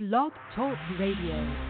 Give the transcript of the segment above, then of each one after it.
Blog Talk Radio.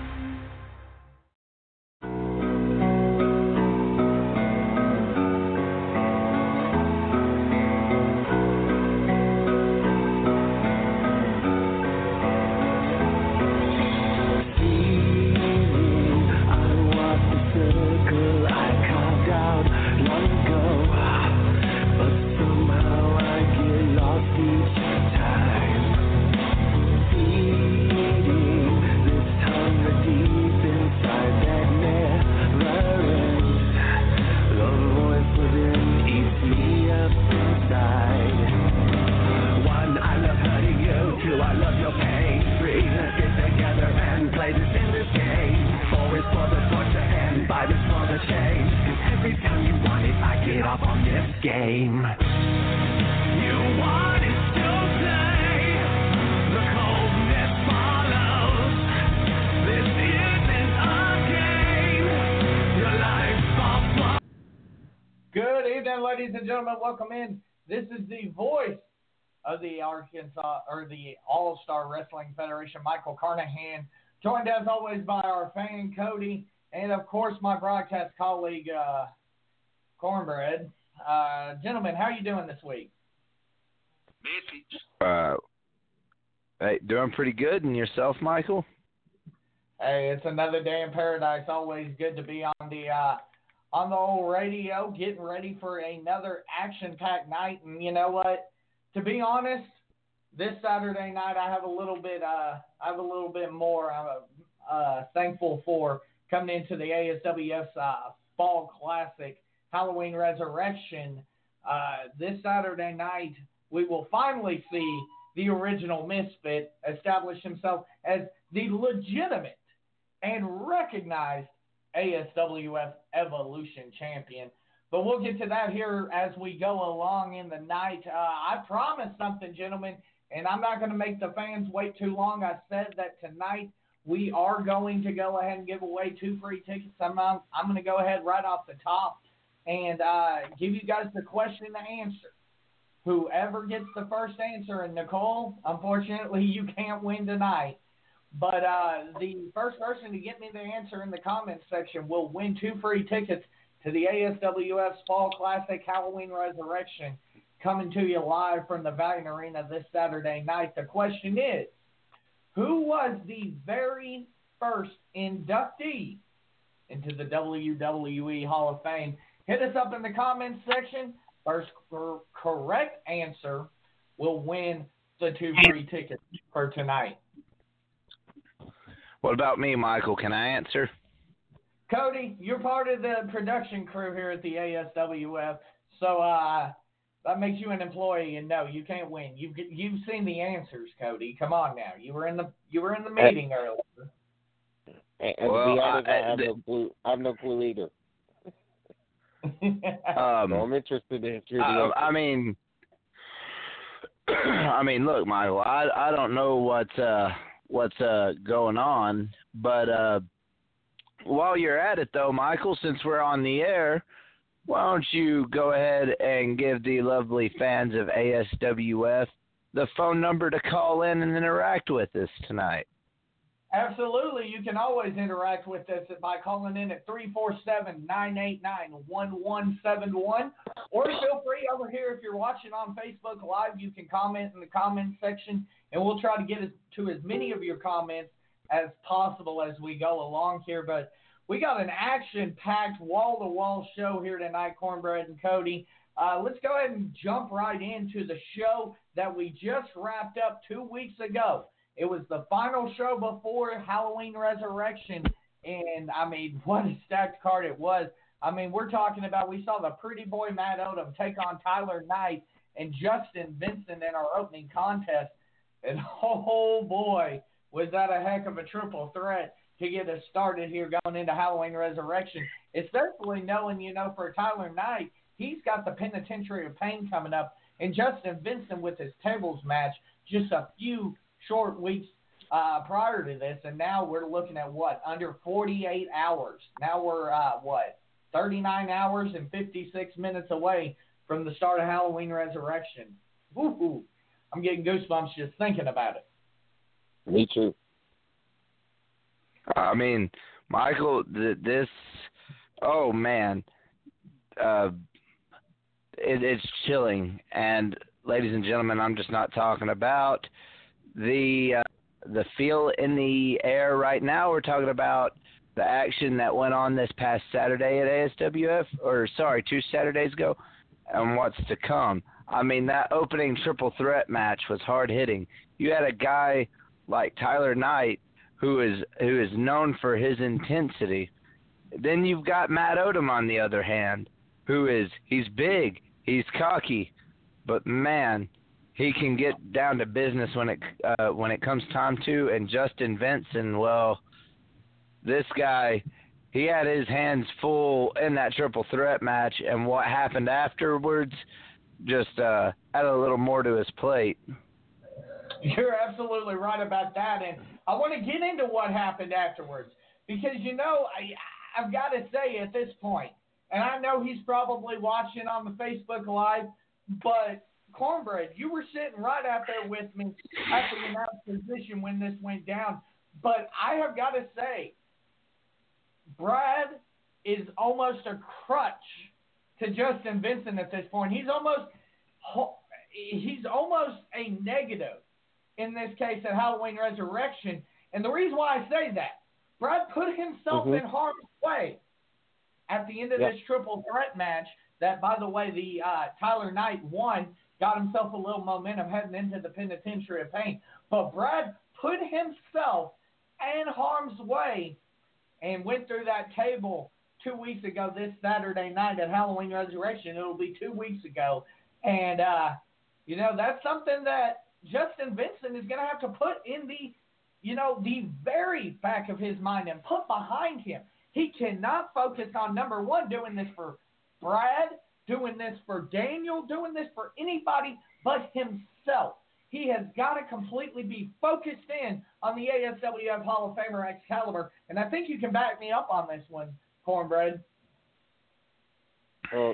Welcome in. This is the voice of the Arkansas or the All Star Wrestling Federation, Michael Carnahan, joined as always by our fan Cody, and of course my broadcast colleague uh, Cornbread. Uh, gentlemen, how are you doing this week? Uh, hey, doing pretty good. And yourself, Michael? Hey, it's another day in paradise. Always good to be on the uh, on the old radio, getting ready for another action-packed night. And you know what? To be honest, this Saturday night I have a little bit, uh, I have a little bit more. I'm uh, thankful for coming into the ASWS uh, Fall Classic Halloween Resurrection. Uh, this Saturday night, we will finally see the original Misfit establish himself as the legitimate and recognized ASWF Evolution Champion. But we'll get to that here as we go along in the night. Uh, I promised something, gentlemen, and I'm not going to make the fans wait too long. I said that tonight we are going to go ahead and give away two free tickets. I'm, I'm going to go ahead right off the top and uh, give you guys the question and the answer. Whoever gets the first answer, and Nicole, unfortunately, you can't win tonight. But uh, the first person to get me the answer in the comments section will win two free tickets to the ASWF Fall Classic Halloween Resurrection coming to you live from the Valiant Arena this Saturday night. The question is Who was the very first inductee into the WWE Hall of Fame? Hit us up in the comments section. First correct answer will win the two free tickets for tonight. What about me, Michael? Can I answer? Cody, you're part of the production crew here at the ASWF, so uh, that makes you an employee. And no, you can't win. You've you've seen the answers, Cody. Come on now. You were in the you were in the meeting earlier. And, and well, to be honest, I, I, I have no clue. I have no clue either. um, so I'm interested in hearing uh, I mean, I mean, look, Michael. I I don't know what. uh what's uh, going on. But uh, while you're at it, though, Michael, since we're on the air, why don't you go ahead and give the lovely fans of ASWF the phone number to call in and interact with us tonight? Absolutely. You can always interact with us by calling in at 347 989 1171. Or feel free over here if you're watching on Facebook Live, you can comment in the comment section, and we'll try to get to as many of your comments as possible as we go along here. But we got an action packed wall to wall show here tonight, Cornbread and Cody. Uh, let's go ahead and jump right into the show that we just wrapped up two weeks ago. It was the final show before Halloween Resurrection, and I mean, what a stacked card it was. I mean, we're talking about we saw the pretty boy Matt Odom take on Tyler Knight and Justin Vincent in our opening contest, and oh boy, was that a heck of a triple threat to get us started here going into Halloween Resurrection. Especially knowing, you know, for Tyler Knight, he's got the Penitentiary of Pain coming up, and Justin Vincent with his tables match just a few short weeks uh, prior to this, and now we're looking at what under 48 hours. Now we're uh, what 39 hours and 56 minutes away from the start of Halloween Resurrection. Woo-hoo. I'm getting goosebumps just thinking about it. Me too. I mean, Michael, this. Oh man, uh, it, it's chilling. And ladies and gentlemen, I'm just not talking about the uh, the feel in the air right now. We're talking about the action that went on this past Saturday at ASWF, or sorry, two Saturdays ago, and what's to come. I mean, that opening triple threat match was hard hitting. You had a guy like Tyler Knight, who is who is known for his intensity. Then you've got Matt Odom on the other hand, who is he's big, he's cocky, but man, he can get down to business when it uh, when it comes time to. And Justin Vincent, well, this guy, he had his hands full in that triple threat match, and what happened afterwards just uh, added a little more to his plate. You're absolutely right about that, and I want to get into what happened afterwards because you know I I've got to say at this point, and I know he's probably watching on the Facebook Live, but Cornbread, you were sitting right out there with me at the announce position when this went down. But I have got to say, Brad is almost a crutch to Justin Vincent at this point. He's almost he's almost a negative in this case at Halloween Resurrection. And the reason why I say that, Brad put himself mm-hmm. in harm's way at the end of yep. this triple threat match. That, by the way, the uh, Tyler Knight won, got himself a little momentum heading into the penitentiary of pain. But Brad put himself in harm's way and went through that table two weeks ago this Saturday night at Halloween Resurrection. It'll be two weeks ago. And, uh, you know, that's something that Justin Vincent is going to have to put in the, you know, the very back of his mind and put behind him. He cannot focus on number one, doing this for Brad, doing this for Daniel, doing this for anybody but himself. He has got to completely be focused in on the ASWF Hall of Famer Excalibur, and I think you can back me up on this one, Cornbread. Uh,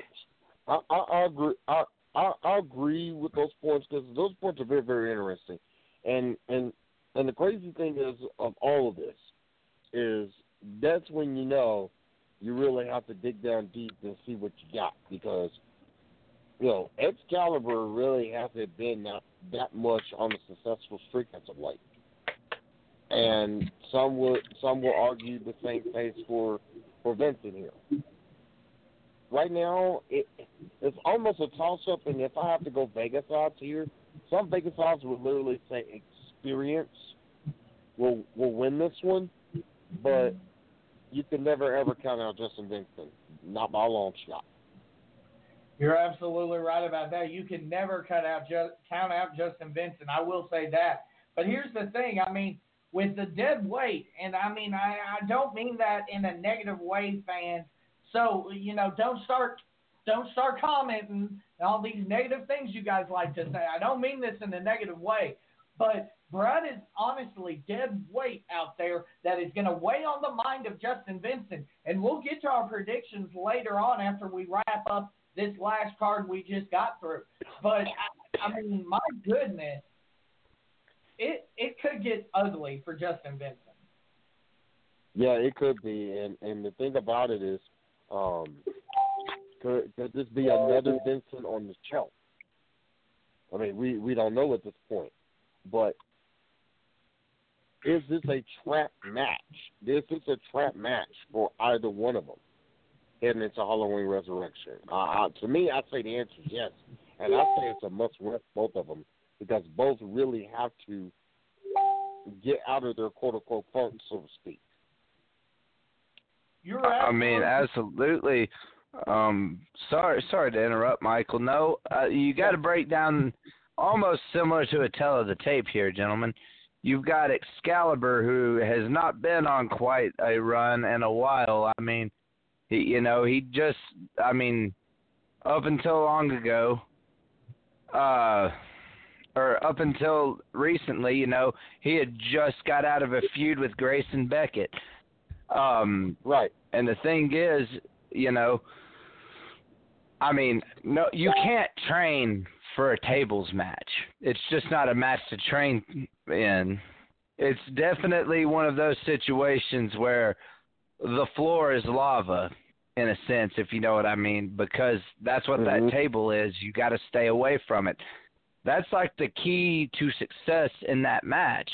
I, I, I agree. I, I, I agree with those points because those points are very, very interesting, and and and the crazy thing is of all of this is that's when you know you really have to dig down deep and see what you got because you know Excalibur really hasn't been that, that much on a successful streak as of late, and some will some will argue the same case for for Vincent here. Right now, it it's almost a toss up, and if I have to go Vegas odds here, some Vegas odds would literally say experience will will win this one, but you can never ever count out Justin Vincent, not by a long shot. You're absolutely right about that. You can never cut out just count out Justin Vincent. I will say that. But here's the thing. I mean, with the dead weight, and I mean, I, I don't mean that in a negative way, fans. So you know, don't start don't start commenting all these negative things you guys like to say. I don't mean this in a negative way, but Brad is honestly dead weight out there that is going to weigh on the mind of Justin Vincent. And we'll get to our predictions later on after we wrap up this last card we just got through. But I, I mean, my goodness, it it could get ugly for Justin Vincent. Yeah, it could be, and and the thing about it is, um, could could this be another Vincent on the shelf? I mean, we we don't know at this point, but is this a trap match? This is a trap match for either one of them? And it's a Halloween Resurrection. Uh, uh, to me, I say the answer is yes, and I say it's a must win both of them because both really have to get out of their quote unquote funk, so to speak. You're I mean, absolutely. Um, sorry, sorry to interrupt, Michael. No, uh, you got to break down almost similar to a tell of the tape here, gentlemen. You've got Excalibur, who has not been on quite a run in a while. I mean, he, you know, he just, I mean, up until long ago, uh, or up until recently, you know, he had just got out of a feud with Grayson Beckett. Um, right. And the thing is, you know, I mean, no, you can't train for a tables match. It's just not a match to train in. it's definitely one of those situations where the floor is lava in a sense, if you know what I mean, because that's what mm-hmm. that table is. You got to stay away from it. That's like the key to success in that match.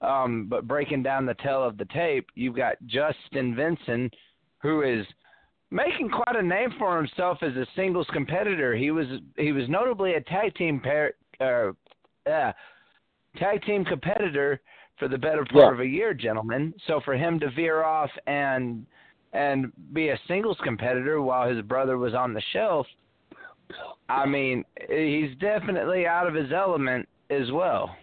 Um, but breaking down the tale of the tape, you've got Justin Vincent, who is making quite a name for himself as a singles competitor. He was he was notably a tag team pair, uh, uh, tag team competitor for the better part yeah. of a year, gentlemen. So for him to veer off and and be a singles competitor while his brother was on the shelf, I mean, he's definitely out of his element as well.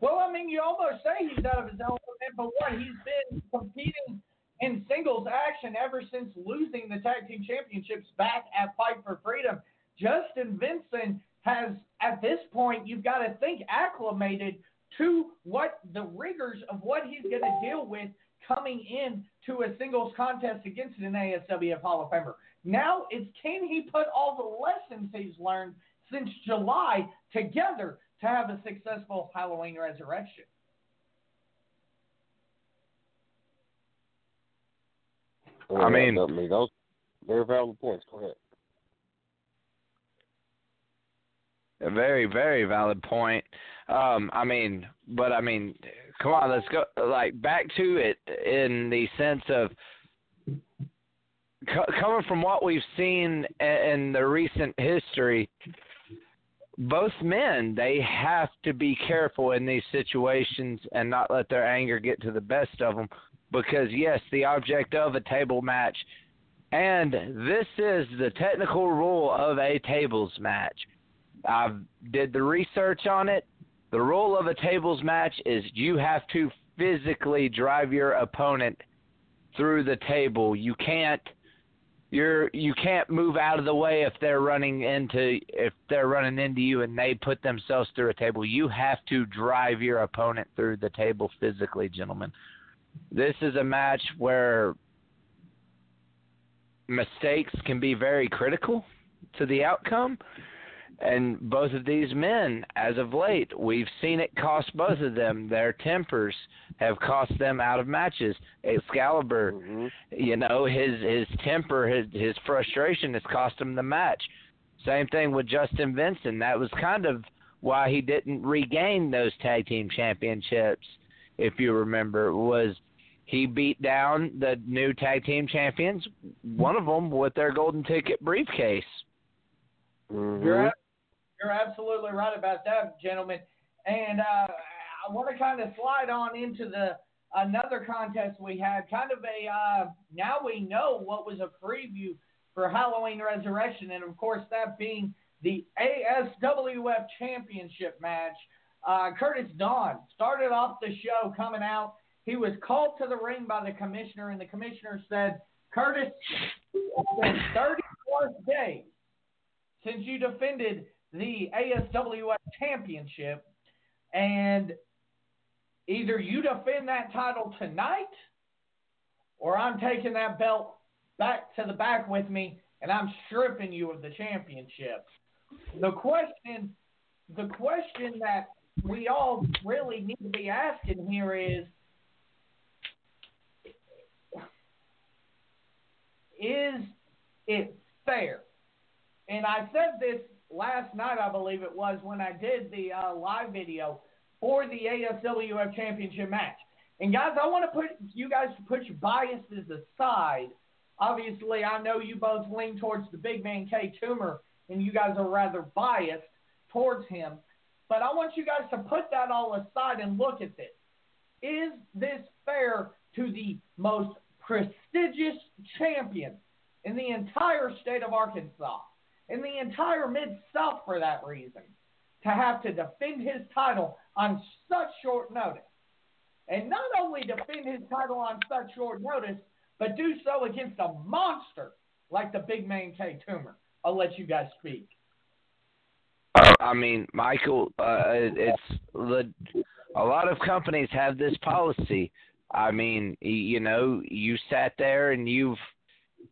Well, I mean, you almost say he's out of his element, but what he's been competing in singles action ever since losing the tag team championships back at Fight for Freedom. Justin Vincent has, at this point, you've got to think acclimated to what the rigors of what he's going to deal with coming in to a singles contest against an ASWF Hall of Famer. Now it's can he put all the lessons he's learned since July together to have a successful Halloween resurrection? I mean, I mean, those very valid points. Go ahead. A very, very valid point. Um, I mean, but I mean, come on, let's go like back to it in the sense of co- coming from what we've seen in the recent history. Both men, they have to be careful in these situations and not let their anger get to the best of them because yes, the object of a table match, and this is the technical rule of a tables match. I did the research on it. The rule of a tables match is you have to physically drive your opponent through the table. You can't you're you can't move out of the way if they're running into if they're running into you and they put themselves through a table. You have to drive your opponent through the table physically, gentlemen. This is a match where mistakes can be very critical to the outcome. And both of these men, as of late, we've seen it cost both of them. Their tempers have cost them out of matches. Excalibur, mm-hmm. you know, his his temper, his his frustration has cost him the match. Same thing with Justin Vincent. That was kind of why he didn't regain those tag team championships, if you remember, was he beat down the new tag team champions, one of them with their golden ticket briefcase. Mm-hmm. You're, you're absolutely right about that, gentlemen. And uh, I want to kind of slide on into the another contest we had. Kind of a uh, now we know what was a preview for Halloween Resurrection, and of course that being the ASWF Championship match. Uh, Curtis Dawn started off the show coming out he was called to the ring by the commissioner, and the commissioner said, Curtis, it's been 34 days since you defended the ASWF championship, and either you defend that title tonight, or I'm taking that belt back to the back with me, and I'm stripping you of the championship. The question, the question that we all really need to be asking here is is it fair? And I said this last night, I believe it was, when I did the uh, live video for the ASWF Championship match. And guys, I want to put you guys to put your biases aside. Obviously, I know you both lean towards the big man K Toomer, and you guys are rather biased towards him. But I want you guys to put that all aside and look at this. Is this fair to the most prestigious champion in the entire state of Arkansas, in the entire Mid South for that reason, to have to defend his title on such short notice. And not only defend his title on such short notice, but do so against a monster like the big man K Toomer. I'll let you guys speak. I mean, Michael, uh, it's a lot of companies have this policy I mean, you know, you sat there and you've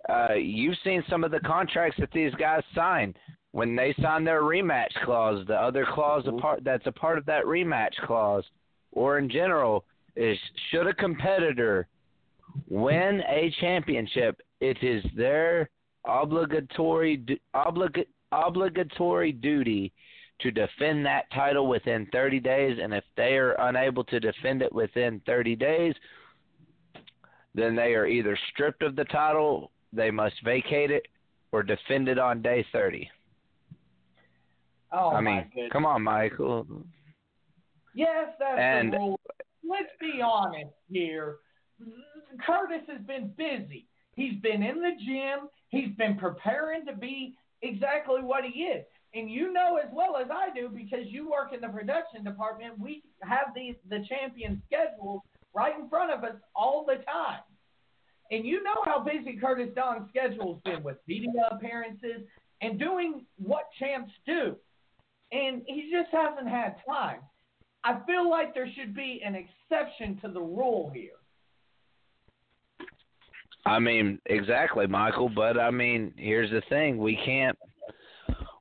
uh, you've seen some of the contracts that these guys sign when they sign their rematch clause. The other clause mm-hmm. a part that's a part of that rematch clause or in general is should a competitor win a championship, it is their obligatory oblig, obligatory duty to defend that title within 30 days and if they are unable to defend it within 30 days then they are either stripped of the title, they must vacate it or defend it on day 30. Oh, I mean, come on, Michael. Yes, that's and, the rule. Let's be honest here. Curtis has been busy. He's been in the gym. He's been preparing to be exactly what he is. And you know as well as I do because you work in the production department, we have these the champion schedules right in front of us all the time. And you know how busy Curtis Dawn's schedule's been with media appearances and doing what champs do. And he just hasn't had time. I feel like there should be an exception to the rule here. I mean, exactly, Michael. But I mean, here's the thing: we can't.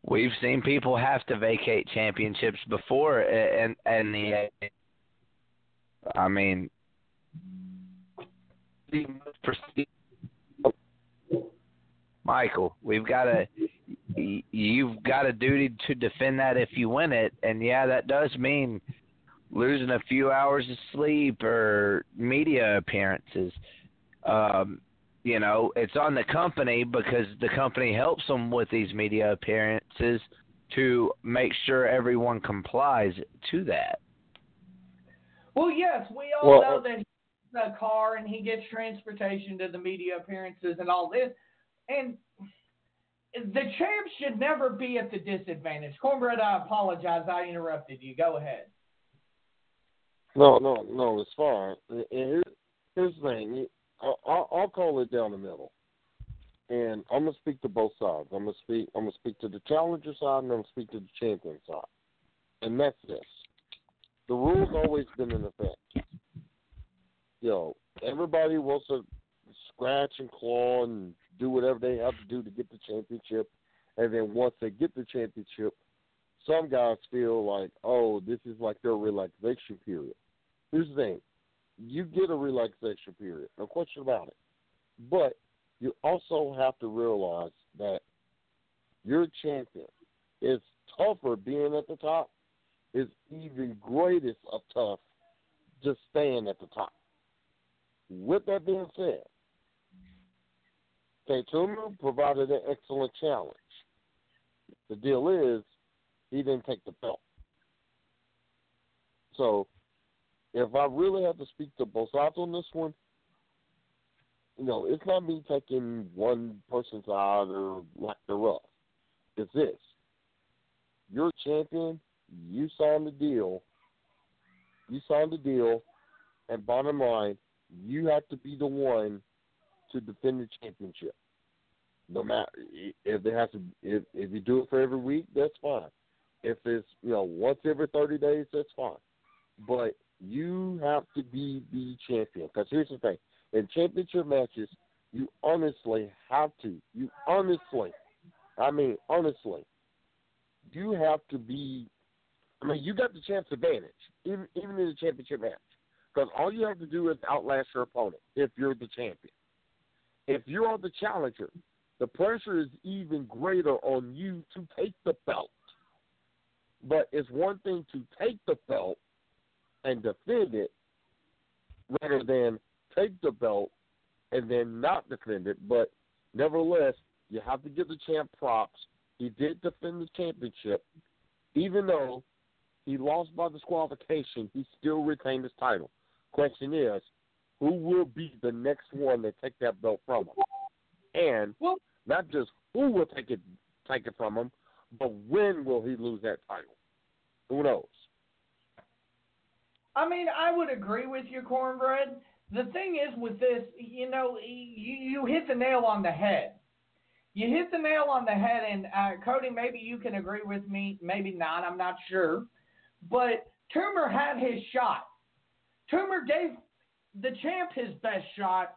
We've seen people have to vacate championships before, and and the. I mean, Michael, we've got a. You've got a duty to defend that if you win it, and yeah, that does mean losing a few hours of sleep or media appearances. Um, you know, it's on the company because the company helps them with these media appearances to make sure everyone complies to that. Well, yes, we all well, know that he's a car and he gets transportation to the media appearances and all this. And the champ should never be at the disadvantage. Cornbread, I apologize. I interrupted you. Go ahead. No, no, no, it's fine. Here's, here's the thing. I'll, I'll call it down the middle, and I'm gonna speak to both sides. I'm gonna speak. I'm gonna speak to the challenger side, and I'm gonna speak to the champion side, and that's this. The rule's always been in effect. You know, everybody wants to scratch and claw and do whatever they have to do to get the championship, and then once they get the championship, some guys feel like, oh, this is like their relaxation period. Here's the thing you get a relaxation period, no question about it. But you also have to realize that your champion is tougher being at the top, is even greatest of tough just staying at the top. With that being said, Tatum provided an excellent challenge. The deal is, he didn't take the belt. So if I really have to speak to sides on this one, you know, it's not me taking one person's side or lack thereough. It's this. You're a champion, you signed the deal, you signed the deal, and bottom line, you have to be the one to defend the championship. No matter if they have to, if if you do it for every week, that's fine. If it's you know once every thirty days, that's fine. But you have to be the champion. Because here's the thing: in championship matches, you honestly have to. You honestly, I mean honestly, you have to be. I mean, you got the chance advantage, even even in the championship match, because all you have to do is outlast your opponent if you're the champion. If you're the challenger, the pressure is even greater on you to take the belt. But it's one thing to take the belt and defend it rather than take the belt and then not defend it. But nevertheless, you have to give the champ props. He did defend the championship, even though he lost by disqualification. He still retained his title. Question is, who will be the next one to take that belt from him? And well, not just who will take it take it from him, but when will he lose that title? Who knows? I mean, I would agree with you, Cornbread. The thing is with this, you know, you, you hit the nail on the head. You hit the nail on the head, and uh, Cody, maybe you can agree with me, maybe not. I'm not sure, but Toomer had his shot. Toomer gave the champ his best shot,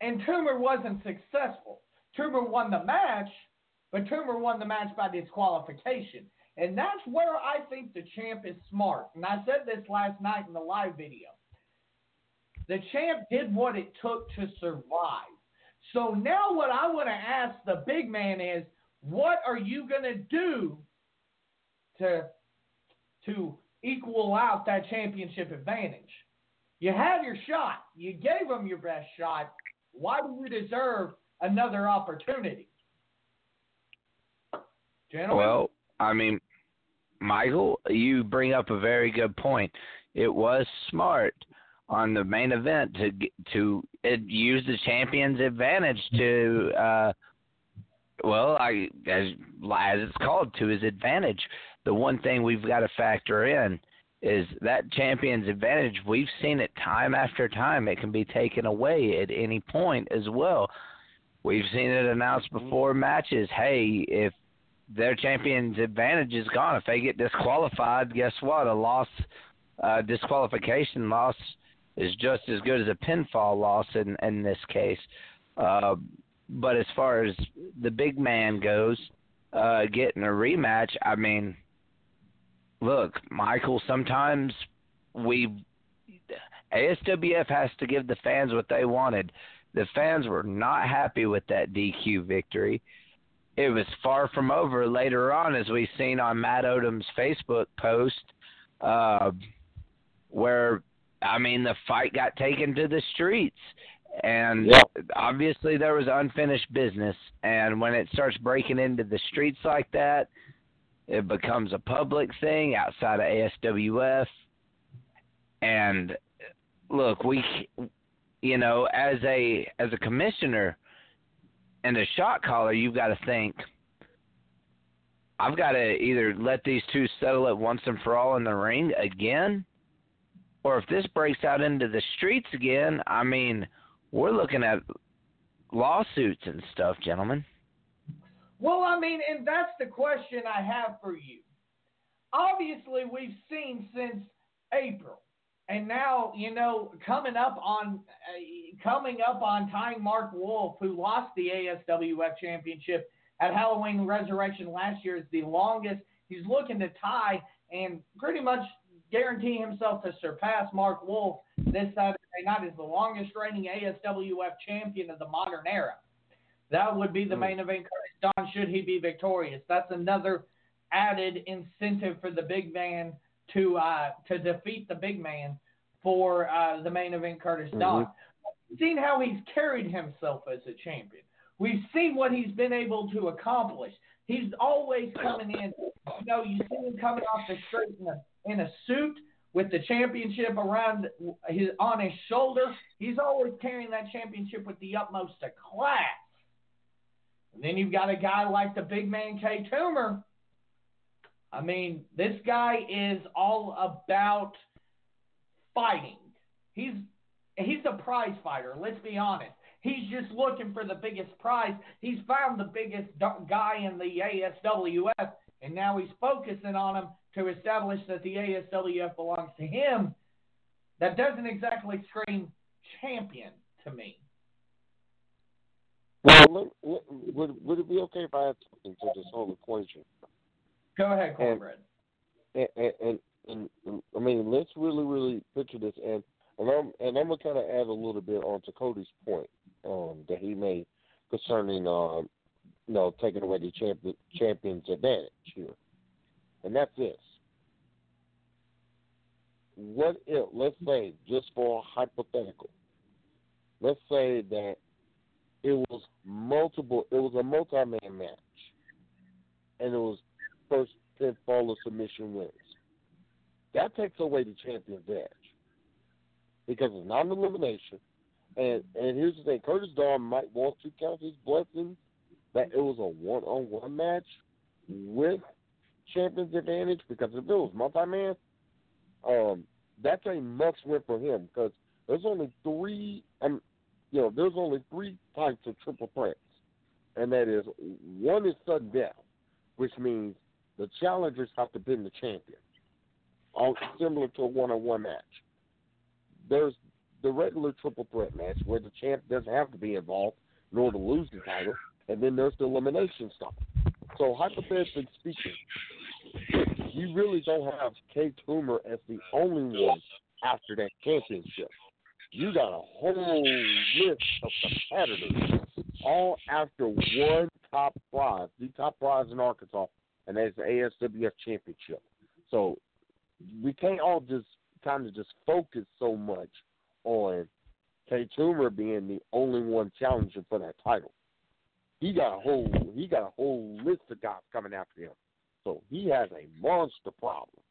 and Toomer wasn't successful. Toomer won the match, but Toomer won the match by disqualification. And that's where I think the champ is smart. And I said this last night in the live video. The champ did what it took to survive. So now what I want to ask the big man is, what are you going to do to to equal out that championship advantage? You had your shot. You gave them your best shot. Why do you deserve another opportunity? Gentlemen? Well, I mean, Michael, you bring up a very good point. It was smart on the main event to to use the champion's advantage to uh well I as as it's called to his advantage the one thing we've got to factor in is that champion's advantage. We've seen it time after time. It can be taken away at any point as well. We've seen it announced before matches. Hey if their champion's advantage is gone if they get disqualified guess what? A loss uh disqualification loss is just as good as a pinfall loss in in this case. Uh, but as far as the big man goes, uh, getting a rematch, I mean, look, Michael. Sometimes we ASWF has to give the fans what they wanted. The fans were not happy with that DQ victory. It was far from over later on, as we've seen on Matt Odom's Facebook post, uh, where I mean, the fight got taken to the streets. And yep. obviously, there was unfinished business. And when it starts breaking into the streets like that, it becomes a public thing outside of ASWF. And look, we, you know, as a as a commissioner and a shot caller, you've got to think. I've got to either let these two settle it once and for all in the ring again, or if this breaks out into the streets again, I mean, we're looking at lawsuits and stuff, gentlemen. Well, I mean, and that's the question I have for you. Obviously, we've seen since April, and now you know coming up on uh, coming up on time, Mark Wolf, who lost the ASWF championship at Halloween Resurrection last year, is the longest. He's looking to tie and pretty much guarantee himself to surpass Mark Wolf this Saturday night as the longest reigning ASWF champion of the modern era. That would be the hmm. main event Curtis Dawn should he be victorious. That's another added incentive for the big man to uh, to defeat the big man for uh, the main event Curtis mm-hmm. We've seen how he's carried himself as a champion. We've seen what he's been able to accomplish. He's always coming in. You know, you see him coming off the street in a in a suit with the championship around his on his shoulder. He's always carrying that championship with the utmost of class. And then you've got a guy like the big man K Toomer. I mean, this guy is all about fighting. He's he's a prize fighter. Let's be honest. He's just looking for the biggest prize. He's found the biggest guy in the ASWF, and now he's focusing on him to establish that the ASWF belongs to him, that doesn't exactly scream champion to me. Well, would, would it be okay if I add something to this whole equation? Go ahead, Cornbread. And, and, and, and, and, I mean, let's really, really picture this, and and I'm and I'm gonna kind of add a little bit onto Cody's point um, that he made concerning, um, you know, taking away the champion, champion's advantage here and that's this. What if, let's say, just for hypothetical, let's say that it was multiple, it was a multi-man match, and it was first pinfall or submission wins. That takes away the champion's edge because it's not an elimination. And and here's the thing: Curtis Dawn might want to count his blessings that it was a one-on-one match with champion's advantage because if it was multi-man, um, that's a must win for him because there's only three, um, you know, there's only three types of triple threats, and that is one is sudden death, which means the challengers have to pin the champion, all similar to a one-on-one match. There's the regular triple threat match where the champ doesn't have to be involved in order to lose the title, and then there's the elimination stuff. So hypothetically speaking, you really don't have K Toomer as the only one after that championship. You got a whole list of competitors, all after one top prize, the top prize in Arkansas, and that's the ASWF championship. So we can't all just kind of just focus so much on K Toomer being the only one challenging for that title. He got a whole he got a whole list of guys coming after him. So he has a monster problem.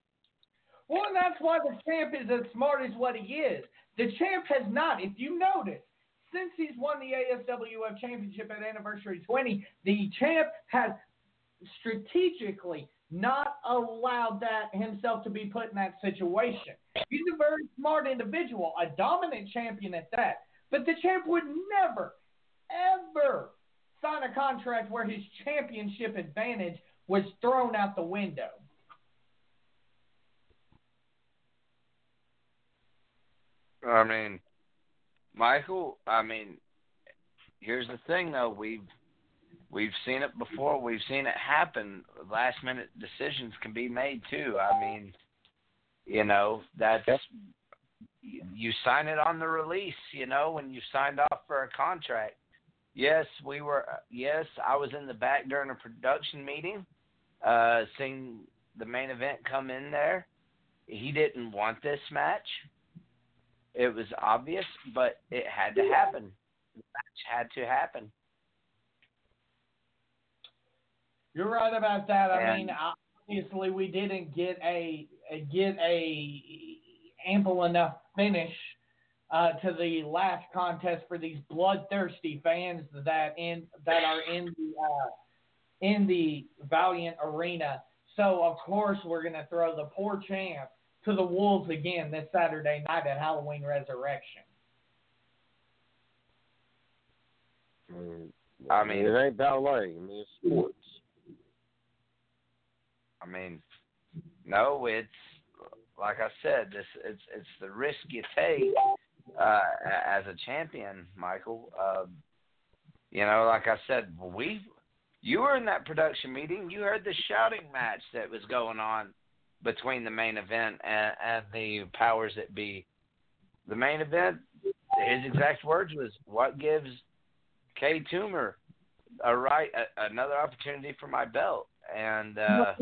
Well, that's why the champ is as smart as what he is. The champ has not, if you notice, since he's won the ASWF championship at Anniversary 20, the champ has strategically not allowed that himself to be put in that situation. He's a very smart individual, a dominant champion at that. But the champ would never, ever sign a contract where his championship advantage was thrown out the window. I mean, Michael. I mean, here's the thing though. We've we've seen it before. We've seen it happen. Last minute decisions can be made too. I mean, you know that's you sign it on the release. You know when you signed off for a contract. Yes, we were. Yes, I was in the back during a production meeting, uh, seeing the main event come in there. He didn't want this match. It was obvious, but it had to happen. The match had to happen. You're right about that. I And- mean, obviously we didn't get a, a get a ample enough finish uh, to the last contest for these bloodthirsty fans that in that are in the uh, in the Valiant Arena. So of course we're gonna throw the poor champ to the wolves again this Saturday night at Halloween Resurrection. I mean- it ain't ballet. I mean, it's sports. I mean, no, it's like I said, this it's it's the risk you take uh, as a champion, Michael. Uh, you know, like I said, we you were in that production meeting. You heard the shouting match that was going on between the main event and, and the powers that be. The main event, his exact words was, "What gives K Toomer a right a, another opportunity for my belt?" And uh,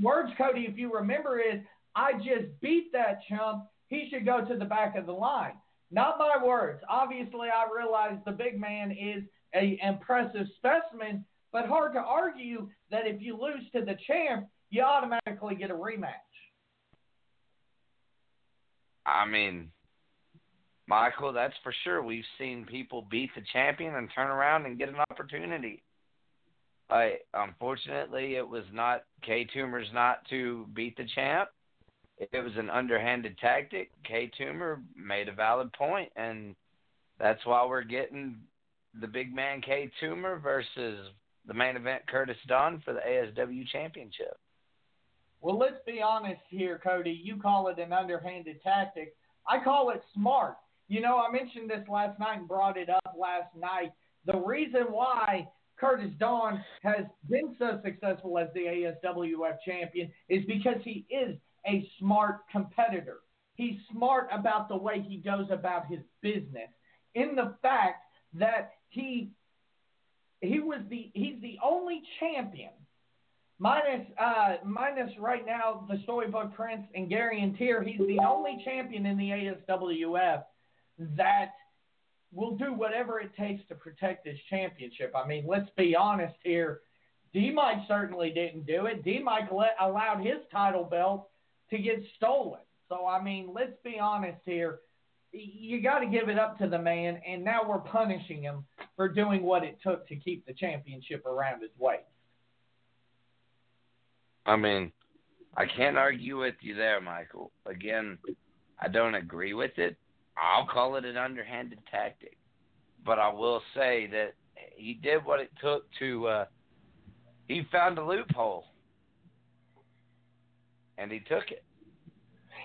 words, Cody, if you remember, is I just beat that chump. He should go to the back of the line. Not my words. Obviously, I realize the big man is a impressive specimen, but hard to argue that if you lose to the champ, you automatically get a rematch. I mean, Michael, that's for sure. We've seen people beat the champion and turn around and get an opportunity. I unfortunately, it was not K Toomer's not to beat the champ. It was an underhanded tactic. K Toomer made a valid point, and that's why we're getting the big man K Toomer versus the main event Curtis Dunn for the ASW championship. Well, let's be honest here, Cody. You call it an underhanded tactic. I call it smart. You know, I mentioned this last night and brought it up last night. The reason why Curtis Dawn has been so successful as the ASWF champion is because he is a smart competitor. He's smart about the way he goes about his business. In the fact that he he was the he's the only champion minus uh minus right now the storybook prince and Gary and Tier, he's the only champion in the ASWF that will do whatever it takes to protect his championship. I mean, let's be honest here. D Mike certainly didn't do it. D Mike allowed his title belt to get stolen. So I mean, let's be honest here. You got to give it up to the man, and now we're punishing him for doing what it took to keep the championship around his waist. I mean, I can't argue with you there, Michael. Again, I don't agree with it. I'll call it an underhanded tactic. But I will say that he did what it took to uh he found a loophole. And he took it.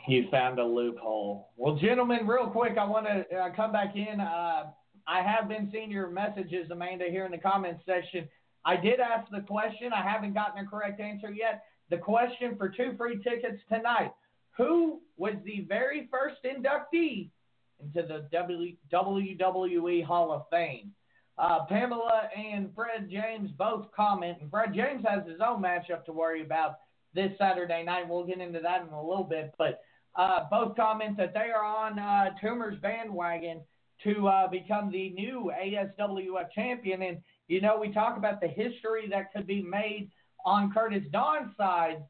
He found a loophole. Well, gentlemen, real quick, I want to uh, come back in. Uh, I have been seeing your messages, Amanda, here in the comments section. I did ask the question. I haven't gotten a correct answer yet. the question for two free tickets tonight. Who was the very first inductee into the WWE Hall of Fame? Uh, Pamela and Fred James both comment, and Fred James has his own matchup to worry about this Saturday night. We'll get into that in a little bit, but uh, both comment that they are on uh, Toomer's bandwagon to uh, become the new ASWF champion. And, you know, we talk about the history that could be made on Curtis Dawn's side.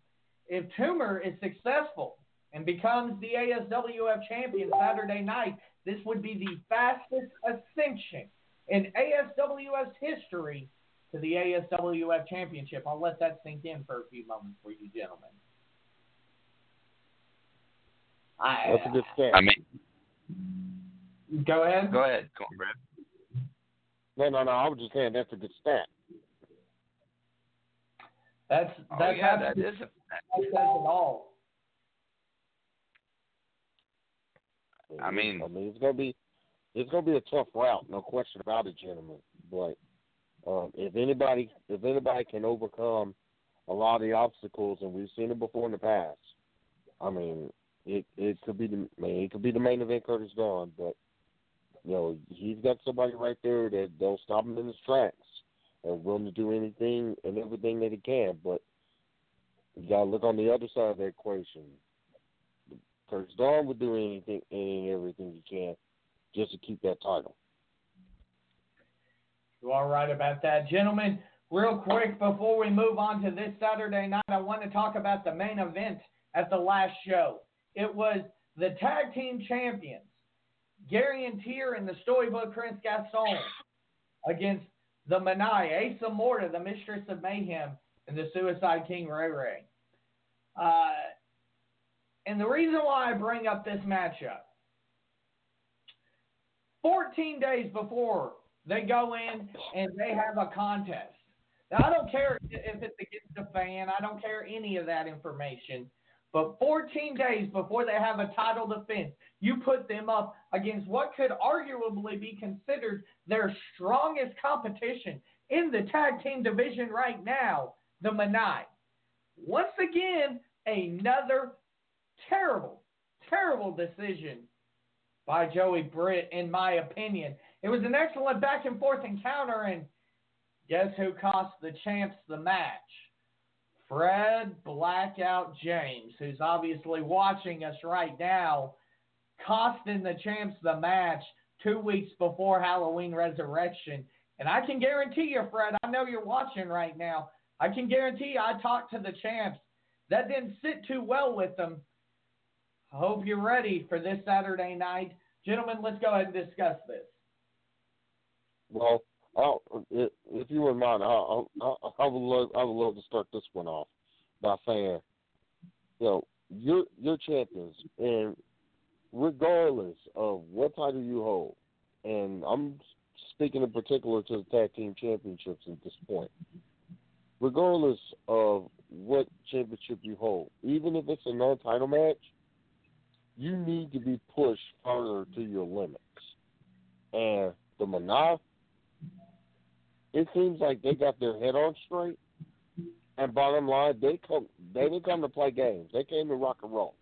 If Toomer is successful and becomes the ASWF champion Saturday night, this would be the fastest ascension in ASWF's history to the ASWF championship. I'll let that sink in for a few moments for you gentlemen. I, That's a good stat. I mean, go ahead. Go ahead, come on, Brad. No, no, no. I was just saying that's a good stat. That's that's oh, yeah, that is a, that says it all. I mean, I mean, it's gonna be it's gonna be a tough route, no question about it, gentlemen. But um, if anybody if anybody can overcome a lot of the obstacles, and we've seen it before in the past, I mean, it it could be the I mean, it could be the main event Curtis Dawn, but you know he's got somebody right there that they'll stop him in his tracks and willing to do anything and everything that he can. But you gotta look on the other side of the equation. Curtis Dawn would do anything and everything he can just to keep that title. You are right about that, gentlemen. Real quick before we move on to this Saturday night, I want to talk about the main event at the last show. It was the tag team champions, Gary and Tier and the Storybook Prince Gaston, against the Manai, Asa Morta, the Mistress of Mayhem, and the Suicide King Ray Ray. Uh, and the reason why I bring up this matchup 14 days before they go in and they have a contest. Now, I don't care if it's against a fan, I don't care any of that information. But 14 days before they have a title defense, you put them up against what could arguably be considered their strongest competition in the tag team division right now, the Manai. Once again, another terrible, terrible decision by Joey Britt, in my opinion. It was an excellent back and forth encounter, and guess who cost the champs the match? Fred Blackout James, who's obviously watching us right now, costing the champs the match two weeks before Halloween Resurrection. And I can guarantee you, Fred, I know you're watching right now. I can guarantee you, I talked to the champs. That didn't sit too well with them. I hope you're ready for this Saturday night. Gentlemen, let's go ahead and discuss this. Well, I'll, if you wouldn't mind, I'll, I'll, I would love I would love to start this one off by saying, you know, you're you're champions, and regardless of what title you hold, and I'm speaking in particular to the tag team championships at this point, regardless of what championship you hold, even if it's a non-title match, you need to be pushed further to your limits. And the Manaf it seems like they got their head on straight. And bottom line, they come they didn't come to play games. They came to rock and roll.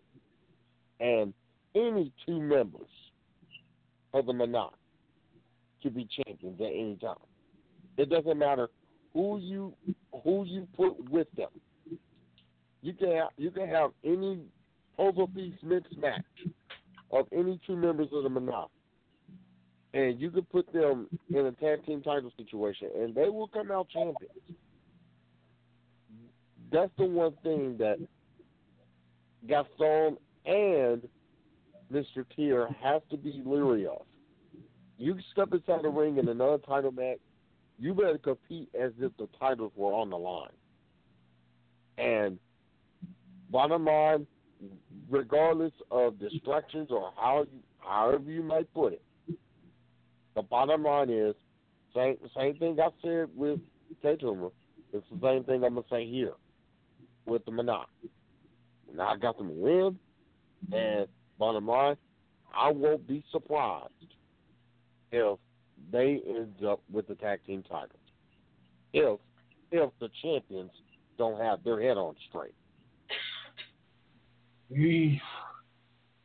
And any two members of the Monarch to be champions at any time. It doesn't matter who you who you put with them. You can have, you can have any puzzle piece mixed match of any two members of the Monarch and you can put them in a tag team title situation, and they will come out champions. That's the one thing that Gaston and Mr. Tier has to be leery of. You step inside the ring in another title match, you better compete as if the titles were on the line. And bottom line, regardless of distractions or how you, however you might put it, the bottom line is same same thing I said with K. It's the same thing I'm gonna say here with the Monarch. Now I got them win, and bottom line, I won't be surprised if they end up with the tag team titles. If if the champions don't have their head on straight.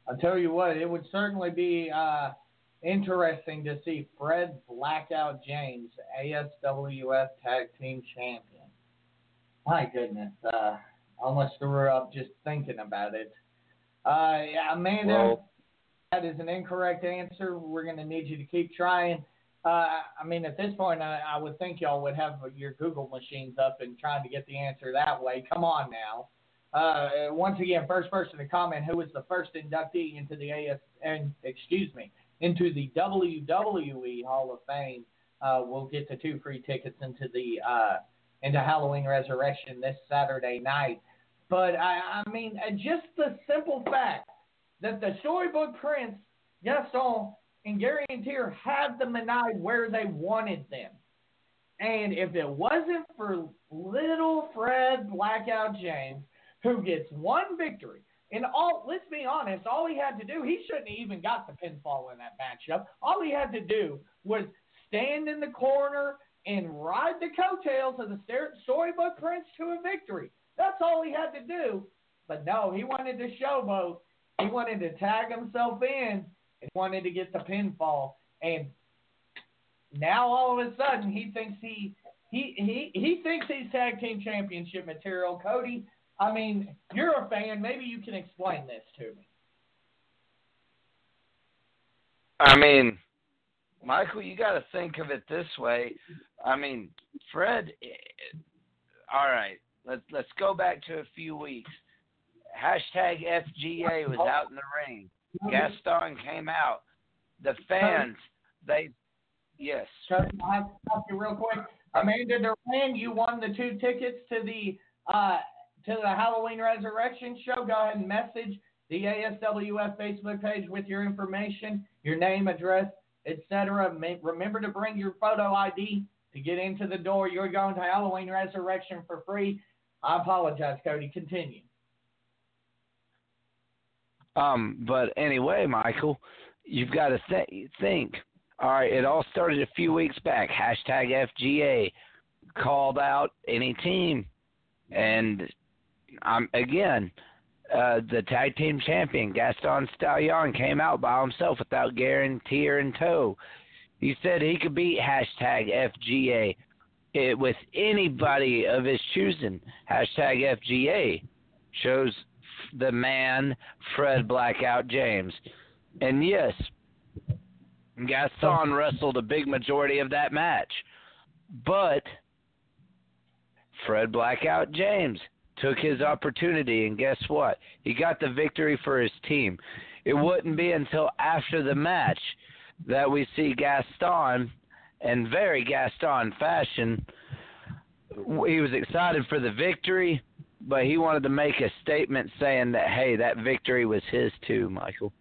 I tell you what, it would certainly be uh, interesting to see Fred Blackout James, ASWF Tag Team Champion. My goodness, uh, almost threw up just thinking about it. Uh, Amanda, well, that is an incorrect answer. We're going to need you to keep trying. Uh, I mean, at this point, I, I would think y'all would have your Google machines up and trying to get the answer that way. Come on now. Uh, once again, first person to comment who was the first inductee into the AS and excuse me into the WWE Hall of Fame uh, will get the two free tickets into the uh, into Halloween Resurrection this Saturday night. But I, I mean, just the simple fact that the storybook prince Gaston and Gary and Tier had the Menai where they wanted them. And if it wasn't for little Fred Blackout James, who gets one victory, and all let's be honest, all he had to do, he shouldn't have even got the pinfall in that matchup. All he had to do was stand in the corner and ride the coattails of the storybook prince to a victory. That's all he had to do. But no, he wanted to showboat. He wanted to tag himself in and wanted to get the pinfall. And now all of a sudden he thinks he he he he thinks he's tag team championship material. Cody, I mean, you're a fan. Maybe you can explain this to me. I mean, Michael, you got to think of it this way. I mean, Fred. Eh, all right, let's let's go back to a few weeks. Hashtag FGA was out in the ring. Gaston came out. The fans, they, yes. I stop you real quick. Amanda Duran, you won the two tickets to the uh, to the Halloween Resurrection show. Go ahead and message the ASWF Facebook page with your information, your name, address, etc. Remember to bring your photo ID to get into the door. You're going to Halloween Resurrection for free. I apologize, Cody. Continue. Um, but anyway, Michael, you've got to th- think. All right, it all started a few weeks back. Hashtag FGA called out any team, and um, again, uh, the tag team champion Gaston Stallion came out by himself without guarantee or in tow. He said he could beat hashtag FGA it, with anybody of his choosing. Hashtag FGA shows the man Fred Blackout James. And yes, Gaston wrestled a big majority of that match. But Fred Blackout James took his opportunity, and guess what? He got the victory for his team. It wouldn't be until after the match that we see Gaston, in very Gaston fashion, he was excited for the victory, but he wanted to make a statement saying that hey, that victory was his too, Michael.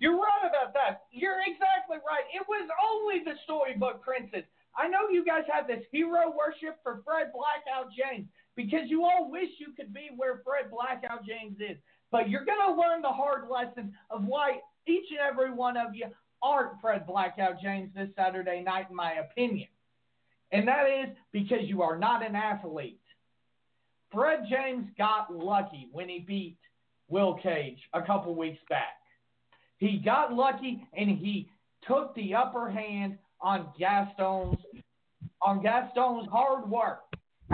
You're right about that. You're exactly right. It was only the storybook princess. I know you guys have this hero worship for Fred Blackout James because you all wish you could be where Fred Blackout James is. But you're going to learn the hard lesson of why each and every one of you aren't Fred Blackout James this Saturday night, in my opinion. And that is because you are not an athlete. Fred James got lucky when he beat Will Cage a couple weeks back. He got lucky and he took the upper hand on Gaston's on Gaston's hard work.